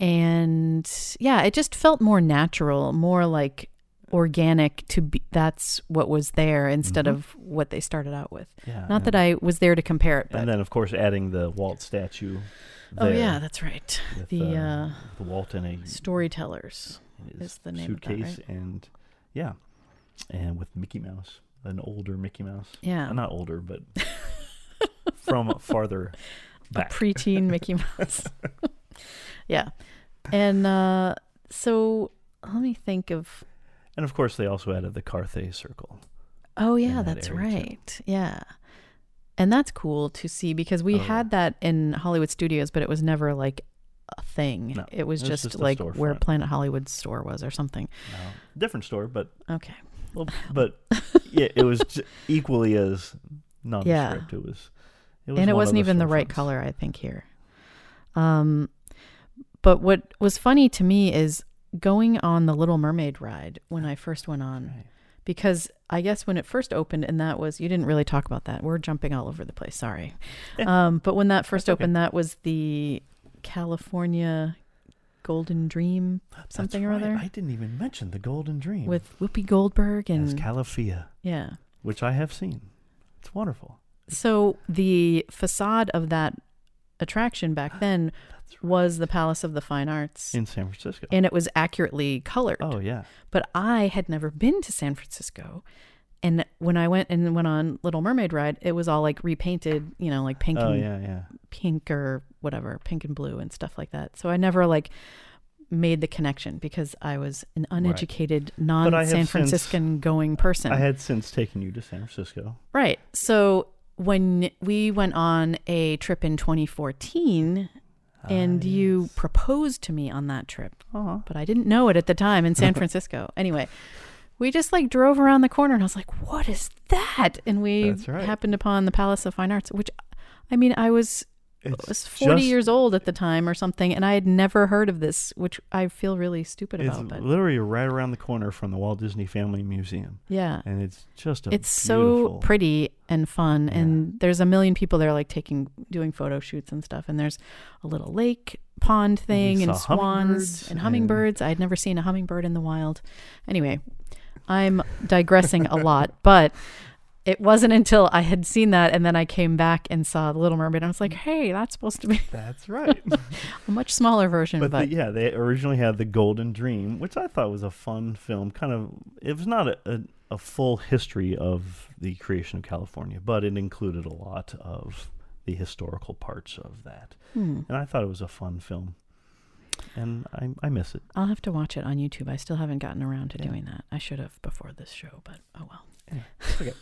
And yeah, it just felt more natural, more like organic to be that's what was there instead Mhm. of what they started out with. Yeah. Not that I was there to compare it, but And then, of course, adding the Walt statue. oh yeah, that's right. with, the uh, the Walt in a storytellers. In is the name of that, suitcase, and yeah, and with Mickey Mouse, an older Mickey Mouse. Yeah. Not older, but [LAUGHS] from farther back. A preteen Mickey [LAUGHS] Mouse. [LAUGHS] yeah. And uh, so let me think of. and of course, they also added the Carthay Circle. Oh, yeah, that that's area, too. right. Yeah. And that's cool to see because we Oh, yeah. had that in Hollywood Studios, but it was never like a thing. No, it was it was just, just like where. Planet Hollywood's store was or something. No, different store, but Okay. well, but [LAUGHS] yeah, it was equally as nondescript. It was. It was and it wasn't even the right color, I think here. Um, but what was funny to me is going on the Little Mermaid ride when I first went on, Right. because I guess when it first opened, and that was you didn't really talk about that. We're jumping all over the place. Sorry. Yeah. Um, but when that first That's okay. opened, that was the California Golden Dream That's something or right. other I didn't even mention the Golden Dream with Whoopi Goldberg as and Calafia, yeah. which I have seen. It's wonderful. So the facade of that attraction back [GASPS] then was the Palace of the Fine Arts. in San Francisco. and it was accurately colored. oh yeah, But I had never been to San Francisco. And when I went and went on Little Mermaid ride, it was all like repainted, you know, like pink oh and yeah, yeah. pink or whatever, pink and blue and stuff like that. So I never like made the connection because I was an uneducated, non I have San since- Franciscan going person. I had since taken you to San Francisco. right. So when we went on a trip in 2014 and you proposed to me on that trip, Uh-huh. but I didn't know it at the time in San [LAUGHS] Francisco. anyway, we just like drove around the corner and I was like, what is that? And we right. happened upon the Palace of Fine Arts, which I mean, I was It's was 40 just- years old at the time or something, and I had never heard of this, which I feel really stupid It's about. But literally right around the corner from the Walt Disney Family Museum, yeah, and it's just a it's so pretty and fun, Yeah. and there's a million people there, like taking doing photo shoots and stuff. And there's a little lake pond thing and saw swans hummingbirds and and- hummingbirds. I'd never seen a hummingbird in the wild. Anyway, I'm digressing a lot, [LAUGHS] but. It wasn't until I had seen that and then I came back and saw The Little Mermaid. And I was like, hey, that's supposed to be [LAUGHS] That's right. [LAUGHS] a much smaller version. but But, the, yeah, they originally had the Golden Dream, which I thought was a fun film. Kind of, it was not a, a, a full history of the creation of California, but it included a lot of the historical parts of that, hmm. and I thought it was a fun film, and I I miss it. I'll have to watch it on YouTube. I still haven't gotten around to Yeah. doing that. I should have before this show, but oh well. [LAUGHS] Okay,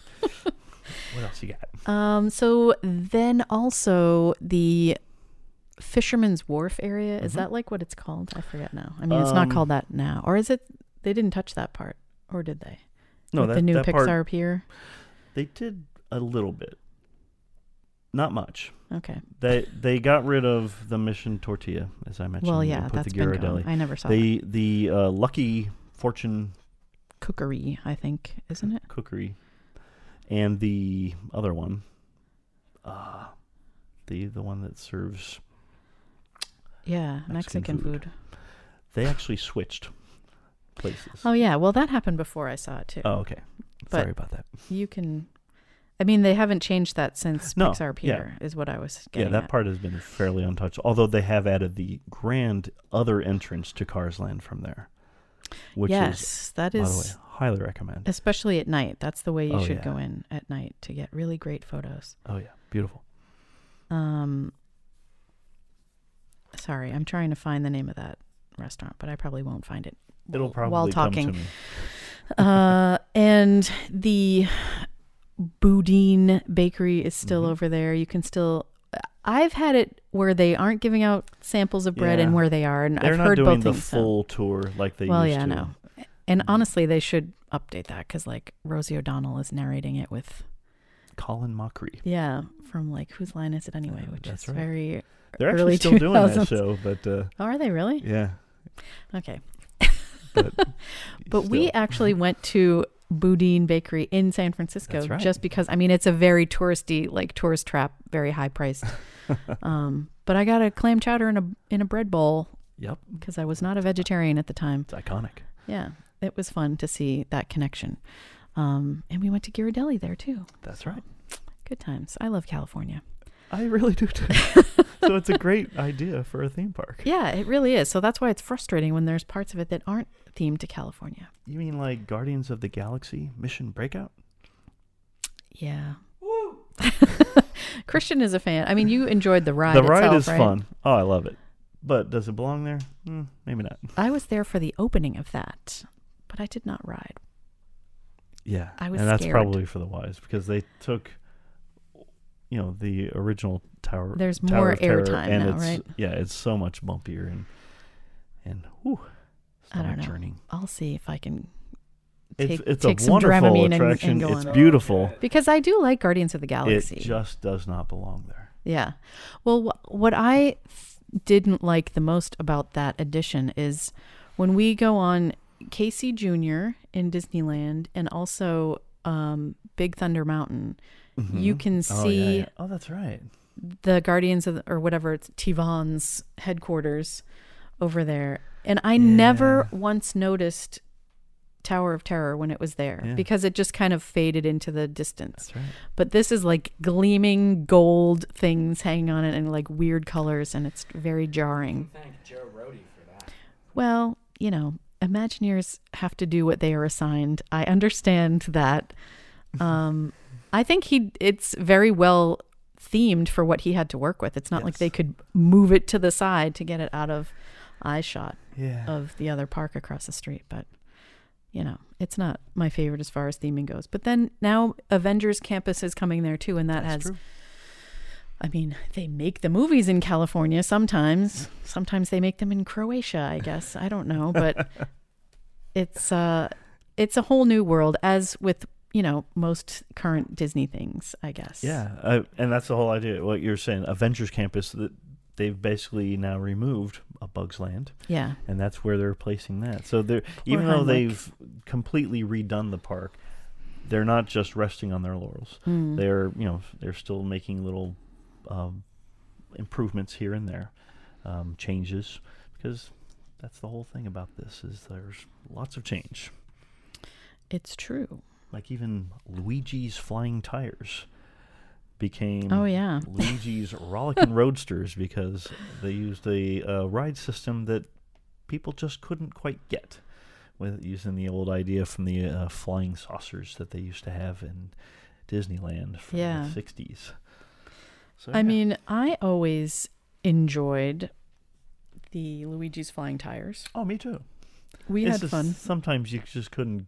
what else you got? Um, so then also the Fisherman's Wharf area is Mhm. that like what it's called? I forget now. I mean, it's not Um, called that now, or is it? They didn't touch that part, or did they? No, that the new Pixar part pier. they did a little bit, not much. Okay. They they got rid of the Mission Tortilla, as I mentioned. Well, yeah, that's the been gone. I never saw that. the the uh, Lucky Fortune Cookery, I think, isn't it? Cookery, and the other one, uh, the the one that serves. Yeah, Mexican Mexican, food. food. They actually switched places. Oh yeah, well that happened before I saw it too. Oh, okay. But- Sorry about that. You can. I mean, they haven't changed that since No, Pixar yeah. Pier, is what I was Yeah, that at. part has been fairly untouched. Although they have added the grand other entrance to Cars Land from there, which is, yes, that by the way, is highly recommend. especially at night. That's the way you Oh, should yeah. go in at night to get really great photos. Oh yeah, beautiful. Um, sorry, I'm trying to find the name of that restaurant, but I probably won't find it. It'll probably while come talking. to me. uh, and the Boudin Bakery is still Mhm. over there. You can still. I've had it where they aren't giving out samples of bread and where they are, and They're I've heard both the things. so- full tour like they well, yeah, to. no. And honestly, they should update that because like Rosie O'Donnell is narrating it with Colin Mochrie. yeah from like whose line is it anyway, Uh, which is right. very. They're actually still doing that show, but uh, Oh, are they really? yeah. Okay. But, [LAUGHS] But we actually went to Boudin Bakery in San Francisco right. just because I mean it's a very touristy like tourist trap, very high priced. [LAUGHS] um, but I got a clam chowder in a in a bread bowl Yep, because I was not a vegetarian at the time. it's iconic. Yeah, it was fun to see that connection. Um, and we went to Ghirardelli there too. That's right. Good times. I love California. I really do too. [LAUGHS] so it's a great idea for a theme park. Yeah, it really is. So that's why it's frustrating when there's parts of it that aren't themed to California. You mean like Guardians of the Galaxy Mission Breakout? Yeah. [LAUGHS] Christian is a fan. I mean, you enjoyed the ride. the ride itself, is right? fun. Oh, I love it. But does it belong there? Hmm, maybe not. I was there for the opening of that, but I did not ride. Yeah, I was and that's scared. probably for the wise because they took, you know, the original Tower. There's Tower more airtime now, right? Yeah, it's so much bumpier and and whew, I don't know. churning. I'll see if I can take, it's take a some wonderful Dramamine and- attraction. and, go it's on it. beautiful. because I do like Guardians of the Galaxy. It just does not belong there. Yeah. Well, wh- what I didn't like the most about that edition is when we go on Casey Jr. in Disneyland and also um, Big Thunder Mountain, you Mhm. can Oh, yeah, see yeah. Oh, that's right. the Guardians of the, or whatever it's Tivan's headquarters over there. And I never once noticed Tower of Terror when it was there Yeah. because it just kind of faded into the distance. That's right. But this is like gleaming gold things hanging on it and like weird colors, and it's very jarring. Thank Joe Rohde for that. Well, you know, Imagineers have to do what they are assigned. I understand that. Um, I think he it's very well themed for what he had to work with. It's not like they could move it to the side to get it out of eye shot Yeah. of the other park across the street, but you know, it's not my favorite as far as theming goes. But then now Avengers Campus is coming there too, and that That's has true. I mean, they make the movies in California sometimes. Sometimes they make them in Croatia, I guess. I don't know, [LAUGHS] but it's uh it's a whole new world as with, you know, most current Disney things, I guess. Yeah, uh, and that's the whole idea. What you're saying, Avengers Campus, that they've basically now removed a Bugs Land, Yeah. and that's where they're placing that. So they're even though Heimlich. they've completely redone the park, they're not just resting on their laurels. Mm. They're you know they're still making little um, improvements here and there, um, changes because that's the whole thing about this is there's lots of change. It's true. Like even Luigi's flying tires became Oh, yeah. Luigi's Rollickin' [LAUGHS] Roadsters because they used a uh, ride system that people just couldn't quite get with using the old idea from the uh, flying saucers that they used to have in Disneyland from Yeah. the 60s. So, I yeah. mean, I always enjoyed the Luigi's Flying Tires. oh, me too. We It's had fun. Sometimes you just couldn't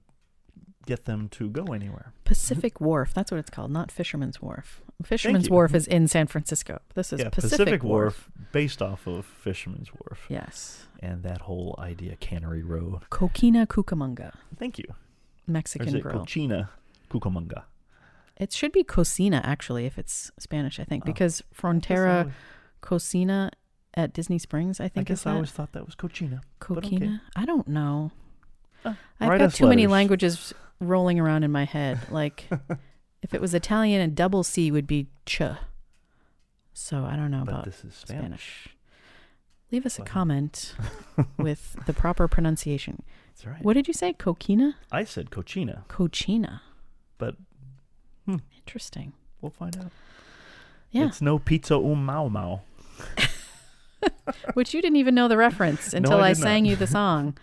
get them to go anywhere. Pacific Wharf, that's what it's called, not Fisherman's Wharf. Fisherman's. Wharf is in San Francisco. This is yeah, Pacific, Wharf. based off of Fisherman's Wharf. Yes. And that whole idea, Cannery Road. Coquina Cucamonga, Thank you. Or Mexican is it grill. Cochina Cucamonga? It should be cocina actually, if it's Spanish, I think, Oh. because I I Frontera always- Cocina at Disney Springs, I I think is guess I always thought that was Cochina. but okay. I don't know. Ah, I've got too many languages rolling around in my head. [LAUGHS] Like, if it was Italian, a double C would be ch. So I don't know But about this is Spanish. Spanish. Leave us a comment [LAUGHS] with the proper pronunciation. That's right. What did you say? Coquina? I said Cochina, Cochina. but Interesting. we'll find out. Yeah. It's no pizza um mau mau. [LAUGHS] Which you didn't even know the reference until I I, did not. sang you the song.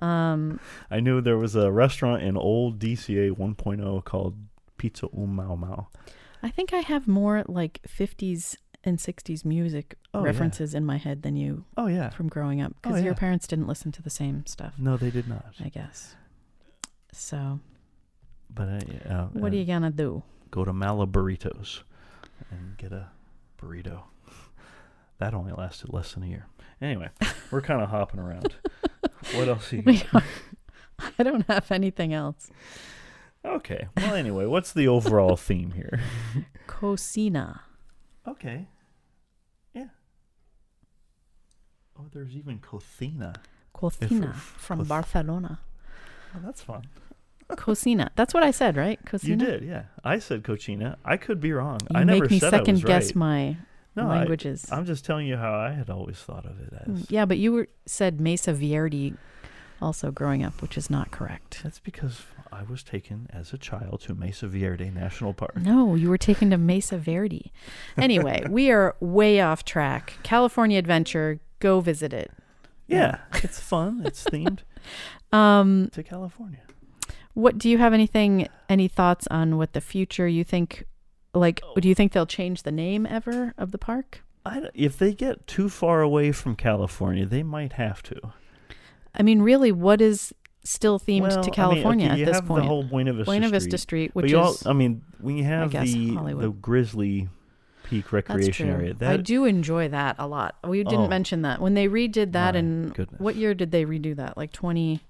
Um, I knew there was a restaurant in old DCA 1.0 called Pizza um mau mau. I think I have more like 50s and 60s music Oh, yeah. references in my head than you Oh yeah. from growing up Oh, because your yeah. parents didn't listen to the same stuff, No, they did not. I guess. So, But I, uh, what are uh, you going to do? go to Malibu-Ritos and get a burrito. [LAUGHS] That only lasted less than a year. Anyway, we're kind of hopping around. [LAUGHS] What else? You [LAUGHS] We are- I don't have anything else. Okay. Well, anyway, what's the overall theme here? [LAUGHS] Cocina. Okay. Yeah. Oh, there's even Cocina. Cocina from if- Barcelona. Oh, that's fun. Cocina. That's what I said, right? Cocina. You did, yeah. I said Cochina. I could be wrong. You I never make me said I second was guess right. my no, languages. I'm just telling you how I had always thought of it as. Mm, yeah, but you were said Mesa Verde also growing up, which is not correct. That's because I was taken as a child to Mesa Verde National Park. No, you were taken to Mesa Verde. Anyway, [LAUGHS] we are way off track. California Adventure, go visit it. Yeah, [LAUGHS] it's fun. It's themed [LAUGHS] Um, to California. what do you have anything any thoughts on what the future you think like oh. do you think they'll change the name ever of the park? I if they get too far away from California, they might have to. I mean, really what is still themed Well, I to mean, California okay, you at this have point? the whole Buena Vista Buena Street. Vista Street, but which you all, is I mean, when you have guess, the the Grizzly Peak Recreation area, I do enjoy that a lot. We didn't Oh. mention that. When they redid that in goodness. what year did they redo that? Like 20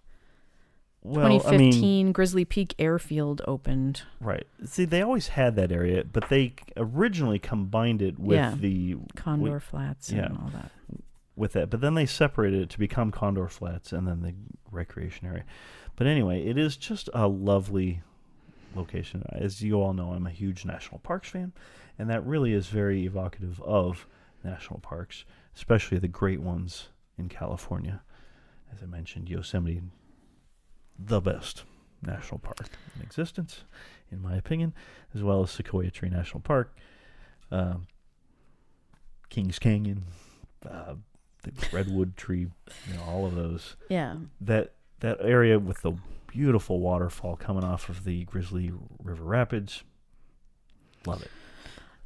well, I mean, 2015 Grizzly Peak Airfield opened. right. See, they always had that area, but they originally combined it with Yeah. the Condor we- Flats yeah. and all that. with that. But then they separated it to become Condor Flats and then the recreation area. But anyway, it is just a lovely location. As you all know, I'm a huge national parks fan, and that really is very evocative of national parks, especially the great ones in California. As I mentioned, Yosemite the best national park in existence, in my opinion, as well as Sequoia Tree National Park, um, Kings Canyon, uh, the redwood tree, you know, all of those. Yeah. That that area with the beautiful waterfall coming off of the Grizzly River Rapids, love it.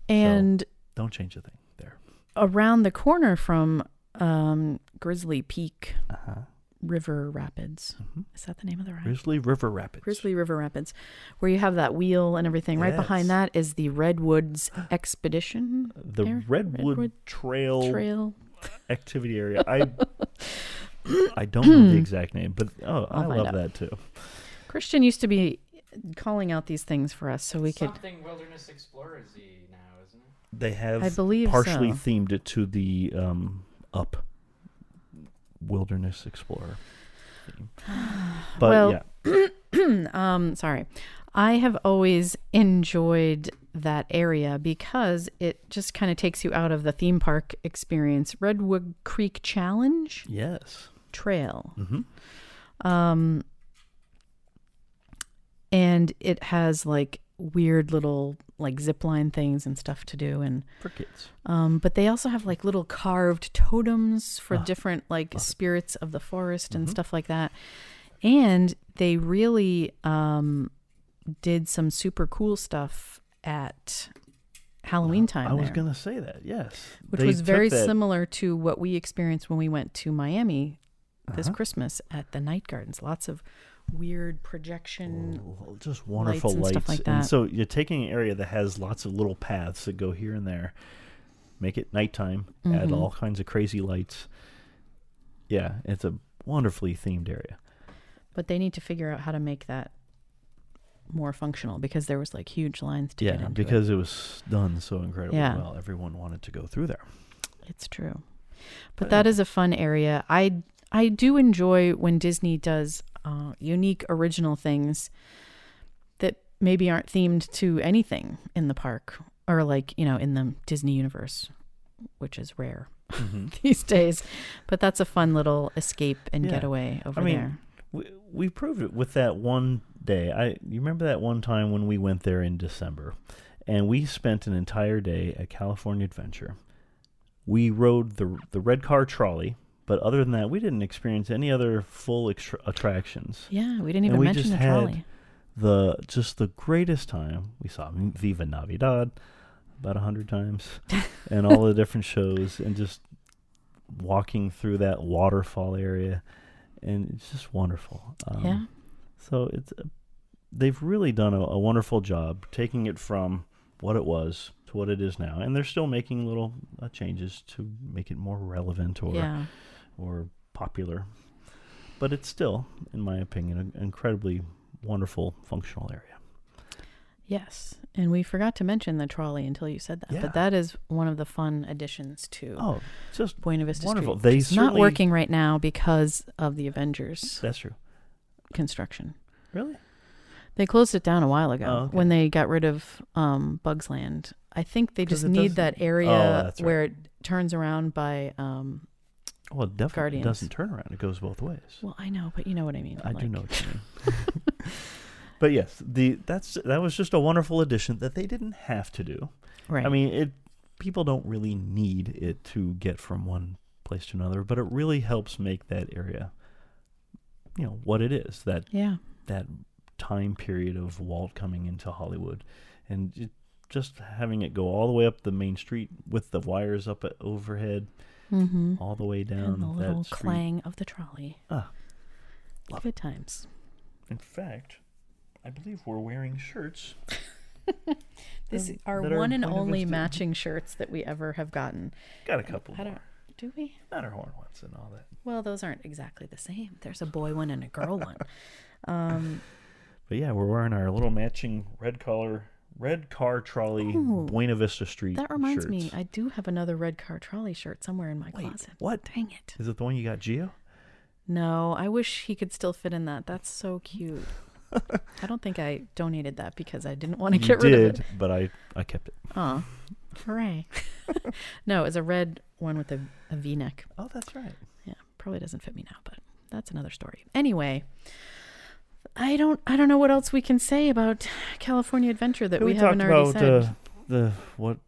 And Don't change a thing there. around the corner from um, Grizzly Peak Uh huh. River Rapids. Mhm. Is that the name of the ride? Grizzly River Rapids. Grizzly River Rapids, where you have that wheel and everything. Right behind that is the Redwoods Expedition [GASPS] the Redwood, Redwood Trail, Trail. activity area. I [LAUGHS] I don't know the [CLEARS THROAT] exact name, but oh, I I'll find love out. that too. Christian used to be calling out these things for us so we could. Something Wilderness Explorers y now, isn't it? They have I believe partially so. themed it to the um, up Wilderness Explorer. [SIGHS] But Well, yeah, [CLEARS THROAT] um, sorry. I have always enjoyed that area because it just kind of takes you out of the theme park experience. Redwood Creek Challenge yes. Trail. hmm Um, and it has like weird little like zip line things and stuff to do and For kids. um but they also have like little carved totems for Ah, different like love it. spirits of the forest and Mhm. stuff like that and they really um did some super cool stuff at halloween time I was gonna say that. Yes, which They was very that- similar to what we experienced when we went to miami this Uh-huh. christmas at the night gardens lots of weird projection Oh, just wonderful lights, and lights, stuff like And so you're taking an area that has lots of little paths that go here and there. Make it nighttime. Add Mhm. all kinds of crazy lights. Yeah, it's a wonderfully themed area. but they need to figure out how to make that more functional because there was like huge lines to get yeah, into because it. it. was done so incredibly Yeah. well. Everyone wanted to go through there. it's true but But that is a fun area i i do enjoy when disney does uh, unique original things that maybe aren't themed to anything in the park or like you know in the disney universe which is rare [LAUGHS] these days but that's a fun little escape and Yeah. getaway over I mean, there We, we proved it with that one day. I you remember that one time when we went there in December, and we spent an entire day at California Adventure. We rode the the red car trolley, but other than that, we didn't experience any other full extra- attractions. yeah we didn't And even we mention just the had trolley The just the greatest time. We saw Viva Navidad about a hundred times, [LAUGHS] and all the different shows, and just walking through that waterfall area, and it's just wonderful. Um, yeah So it's uh, they've really done a, a wonderful job taking it from what it was to what it is now, and they're still making little uh, changes to make it more relevant or yeah or popular. But it's still, in my opinion, an incredibly wonderful functional area. Yes, and we forgot to mention the trolley until you said that. Yeah. But that is one of the fun additions to Oh, just Buena Vista wonderful. Street. They is not working right now because of the Avengers that's true. construction. Really? They closed it down a while ago Oh, okay. when they got rid of um, Bugs Land. I think they just need doesn't- that area Oh, right. where it turns around by. Um, Well, it definitely Guardians. doesn't turn around. It goes both ways. well, I know, but you know what I mean. I do know what you mean. [LAUGHS] but yes, the that's that was just a wonderful addition that they didn't have to do. Right. I mean, it people don't really need it to get from one place to another, but it really helps make that area you know what it is that yeah. that time period of Walt coming into Hollywood and it, just having it go all the way up the main street with the wires up overhead Mm-hmm. all the way down And the little street. clang of the trolley. Ah, love Good times. In fact, I believe we're wearing shirts. [LAUGHS] This that- are one and only matching shirts that we ever have gotten. Got a couple I more. don't. Do we? Matterhorn ones and all that. Well, those aren't exactly the same. There's a boy one and a girl one. [LAUGHS] Um, But yeah, we're wearing our little matching red collar, red car trolley, Oh, Buena Vista Street. that reminds me. I do have another red car trolley shirt somewhere in my Wait, closet. what? Dang it! Is it the one you got, Geo? No, I wish he could still fit in that. That's so cute. I don't think I donated that because I didn't want to You get rid did, of it. but I I kept it. Oh, hooray! [LAUGHS] no, it's a red one with a, a V-neck. Oh, that's right. Yeah, probably doesn't fit me now, but that's another story. Anyway, I don't I don't know what else we can say about California Adventure that we, we haven't already about said. uh, the what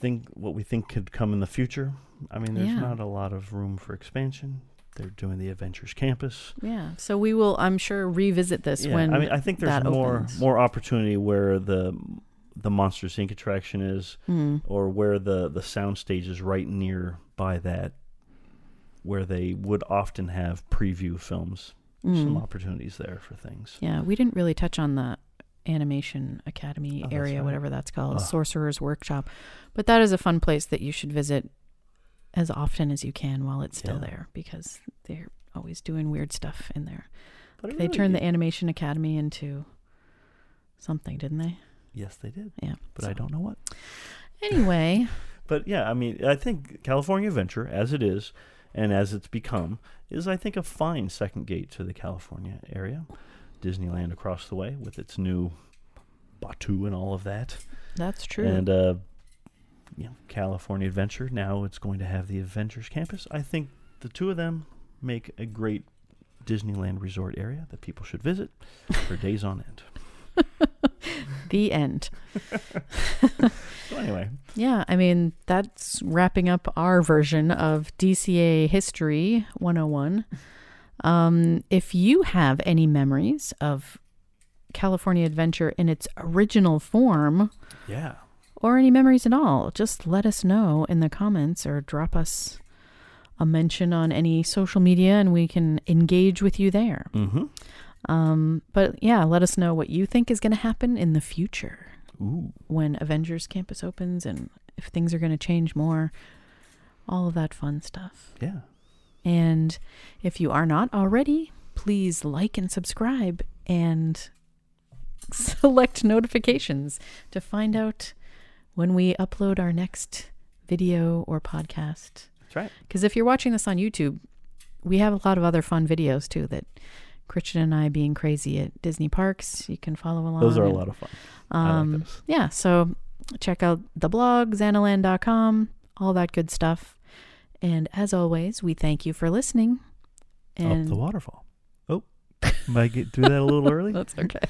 think what we think could come in the future. I mean, there's Yeah. not a lot of room for expansion. They're doing the Adventures Campus. yeah, so we will I'm sure revisit this Yeah, when I mean, I think there's more opens. more opportunity where the the Monsters Inc. attraction is, Mm. or where the the sound stage is right near by that, where they would often have preview films. Some Mm. opportunities there for things. Yeah, we didn't really touch on the Animation Academy Oh, that's area, right. whatever that's called, Ugh. Sorcerer's Workshop. But that is a fun place that you should visit as often as you can while it's still Yeah. there because they're always doing weird stuff in there. But They really- turned the Animation Academy into something, didn't they? yes, they did, Yeah. but so- I don't know what. Anyway, [LAUGHS] But yeah, I mean, I think California Adventure, as it is, and as it's become, is I think a fine second gate to the California area. Disneyland across the way with its new Batuu and all of that, that's true. and uh, you know, California Adventure. Now it's going to have the Avengers Campus. I think the two of them make a great Disneyland resort area that people should visit for days on end. [LAUGHS] the end. [LAUGHS] So anyway, Yeah, I mean, that's wrapping up our version of DCA History 101. Um, if you have any memories of California Adventure in its original form, yeah, or any memories at all, just let us know in the comments or drop us a mention on any social media and we can engage with you there. mm-hmm. Um, but yeah, let us know what you think is going to happen in the future Ooh, when Avengers Campus opens and if things are going to change more, all of that fun stuff. yeah. And if you are not already, please like and subscribe and [LAUGHS] select notifications to find out when we upload our next video or podcast. That's right. Because if you're watching this on YouTube, we have a lot of other fun videos too that Christian and I being crazy at Disney parks. You can follow along. Those are a lot of fun. Like um, those. yeah, so check out the blog, xanaland.com, all that good stuff. And as always, we thank you for listening. And Up the waterfall. Oh, might get through that a little early. [LAUGHS] that's okay.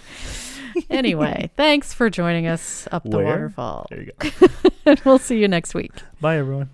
anyway, [LAUGHS] thanks for joining us up the Where? waterfall. There you go. [LAUGHS] we'll see you next week. Bye, everyone.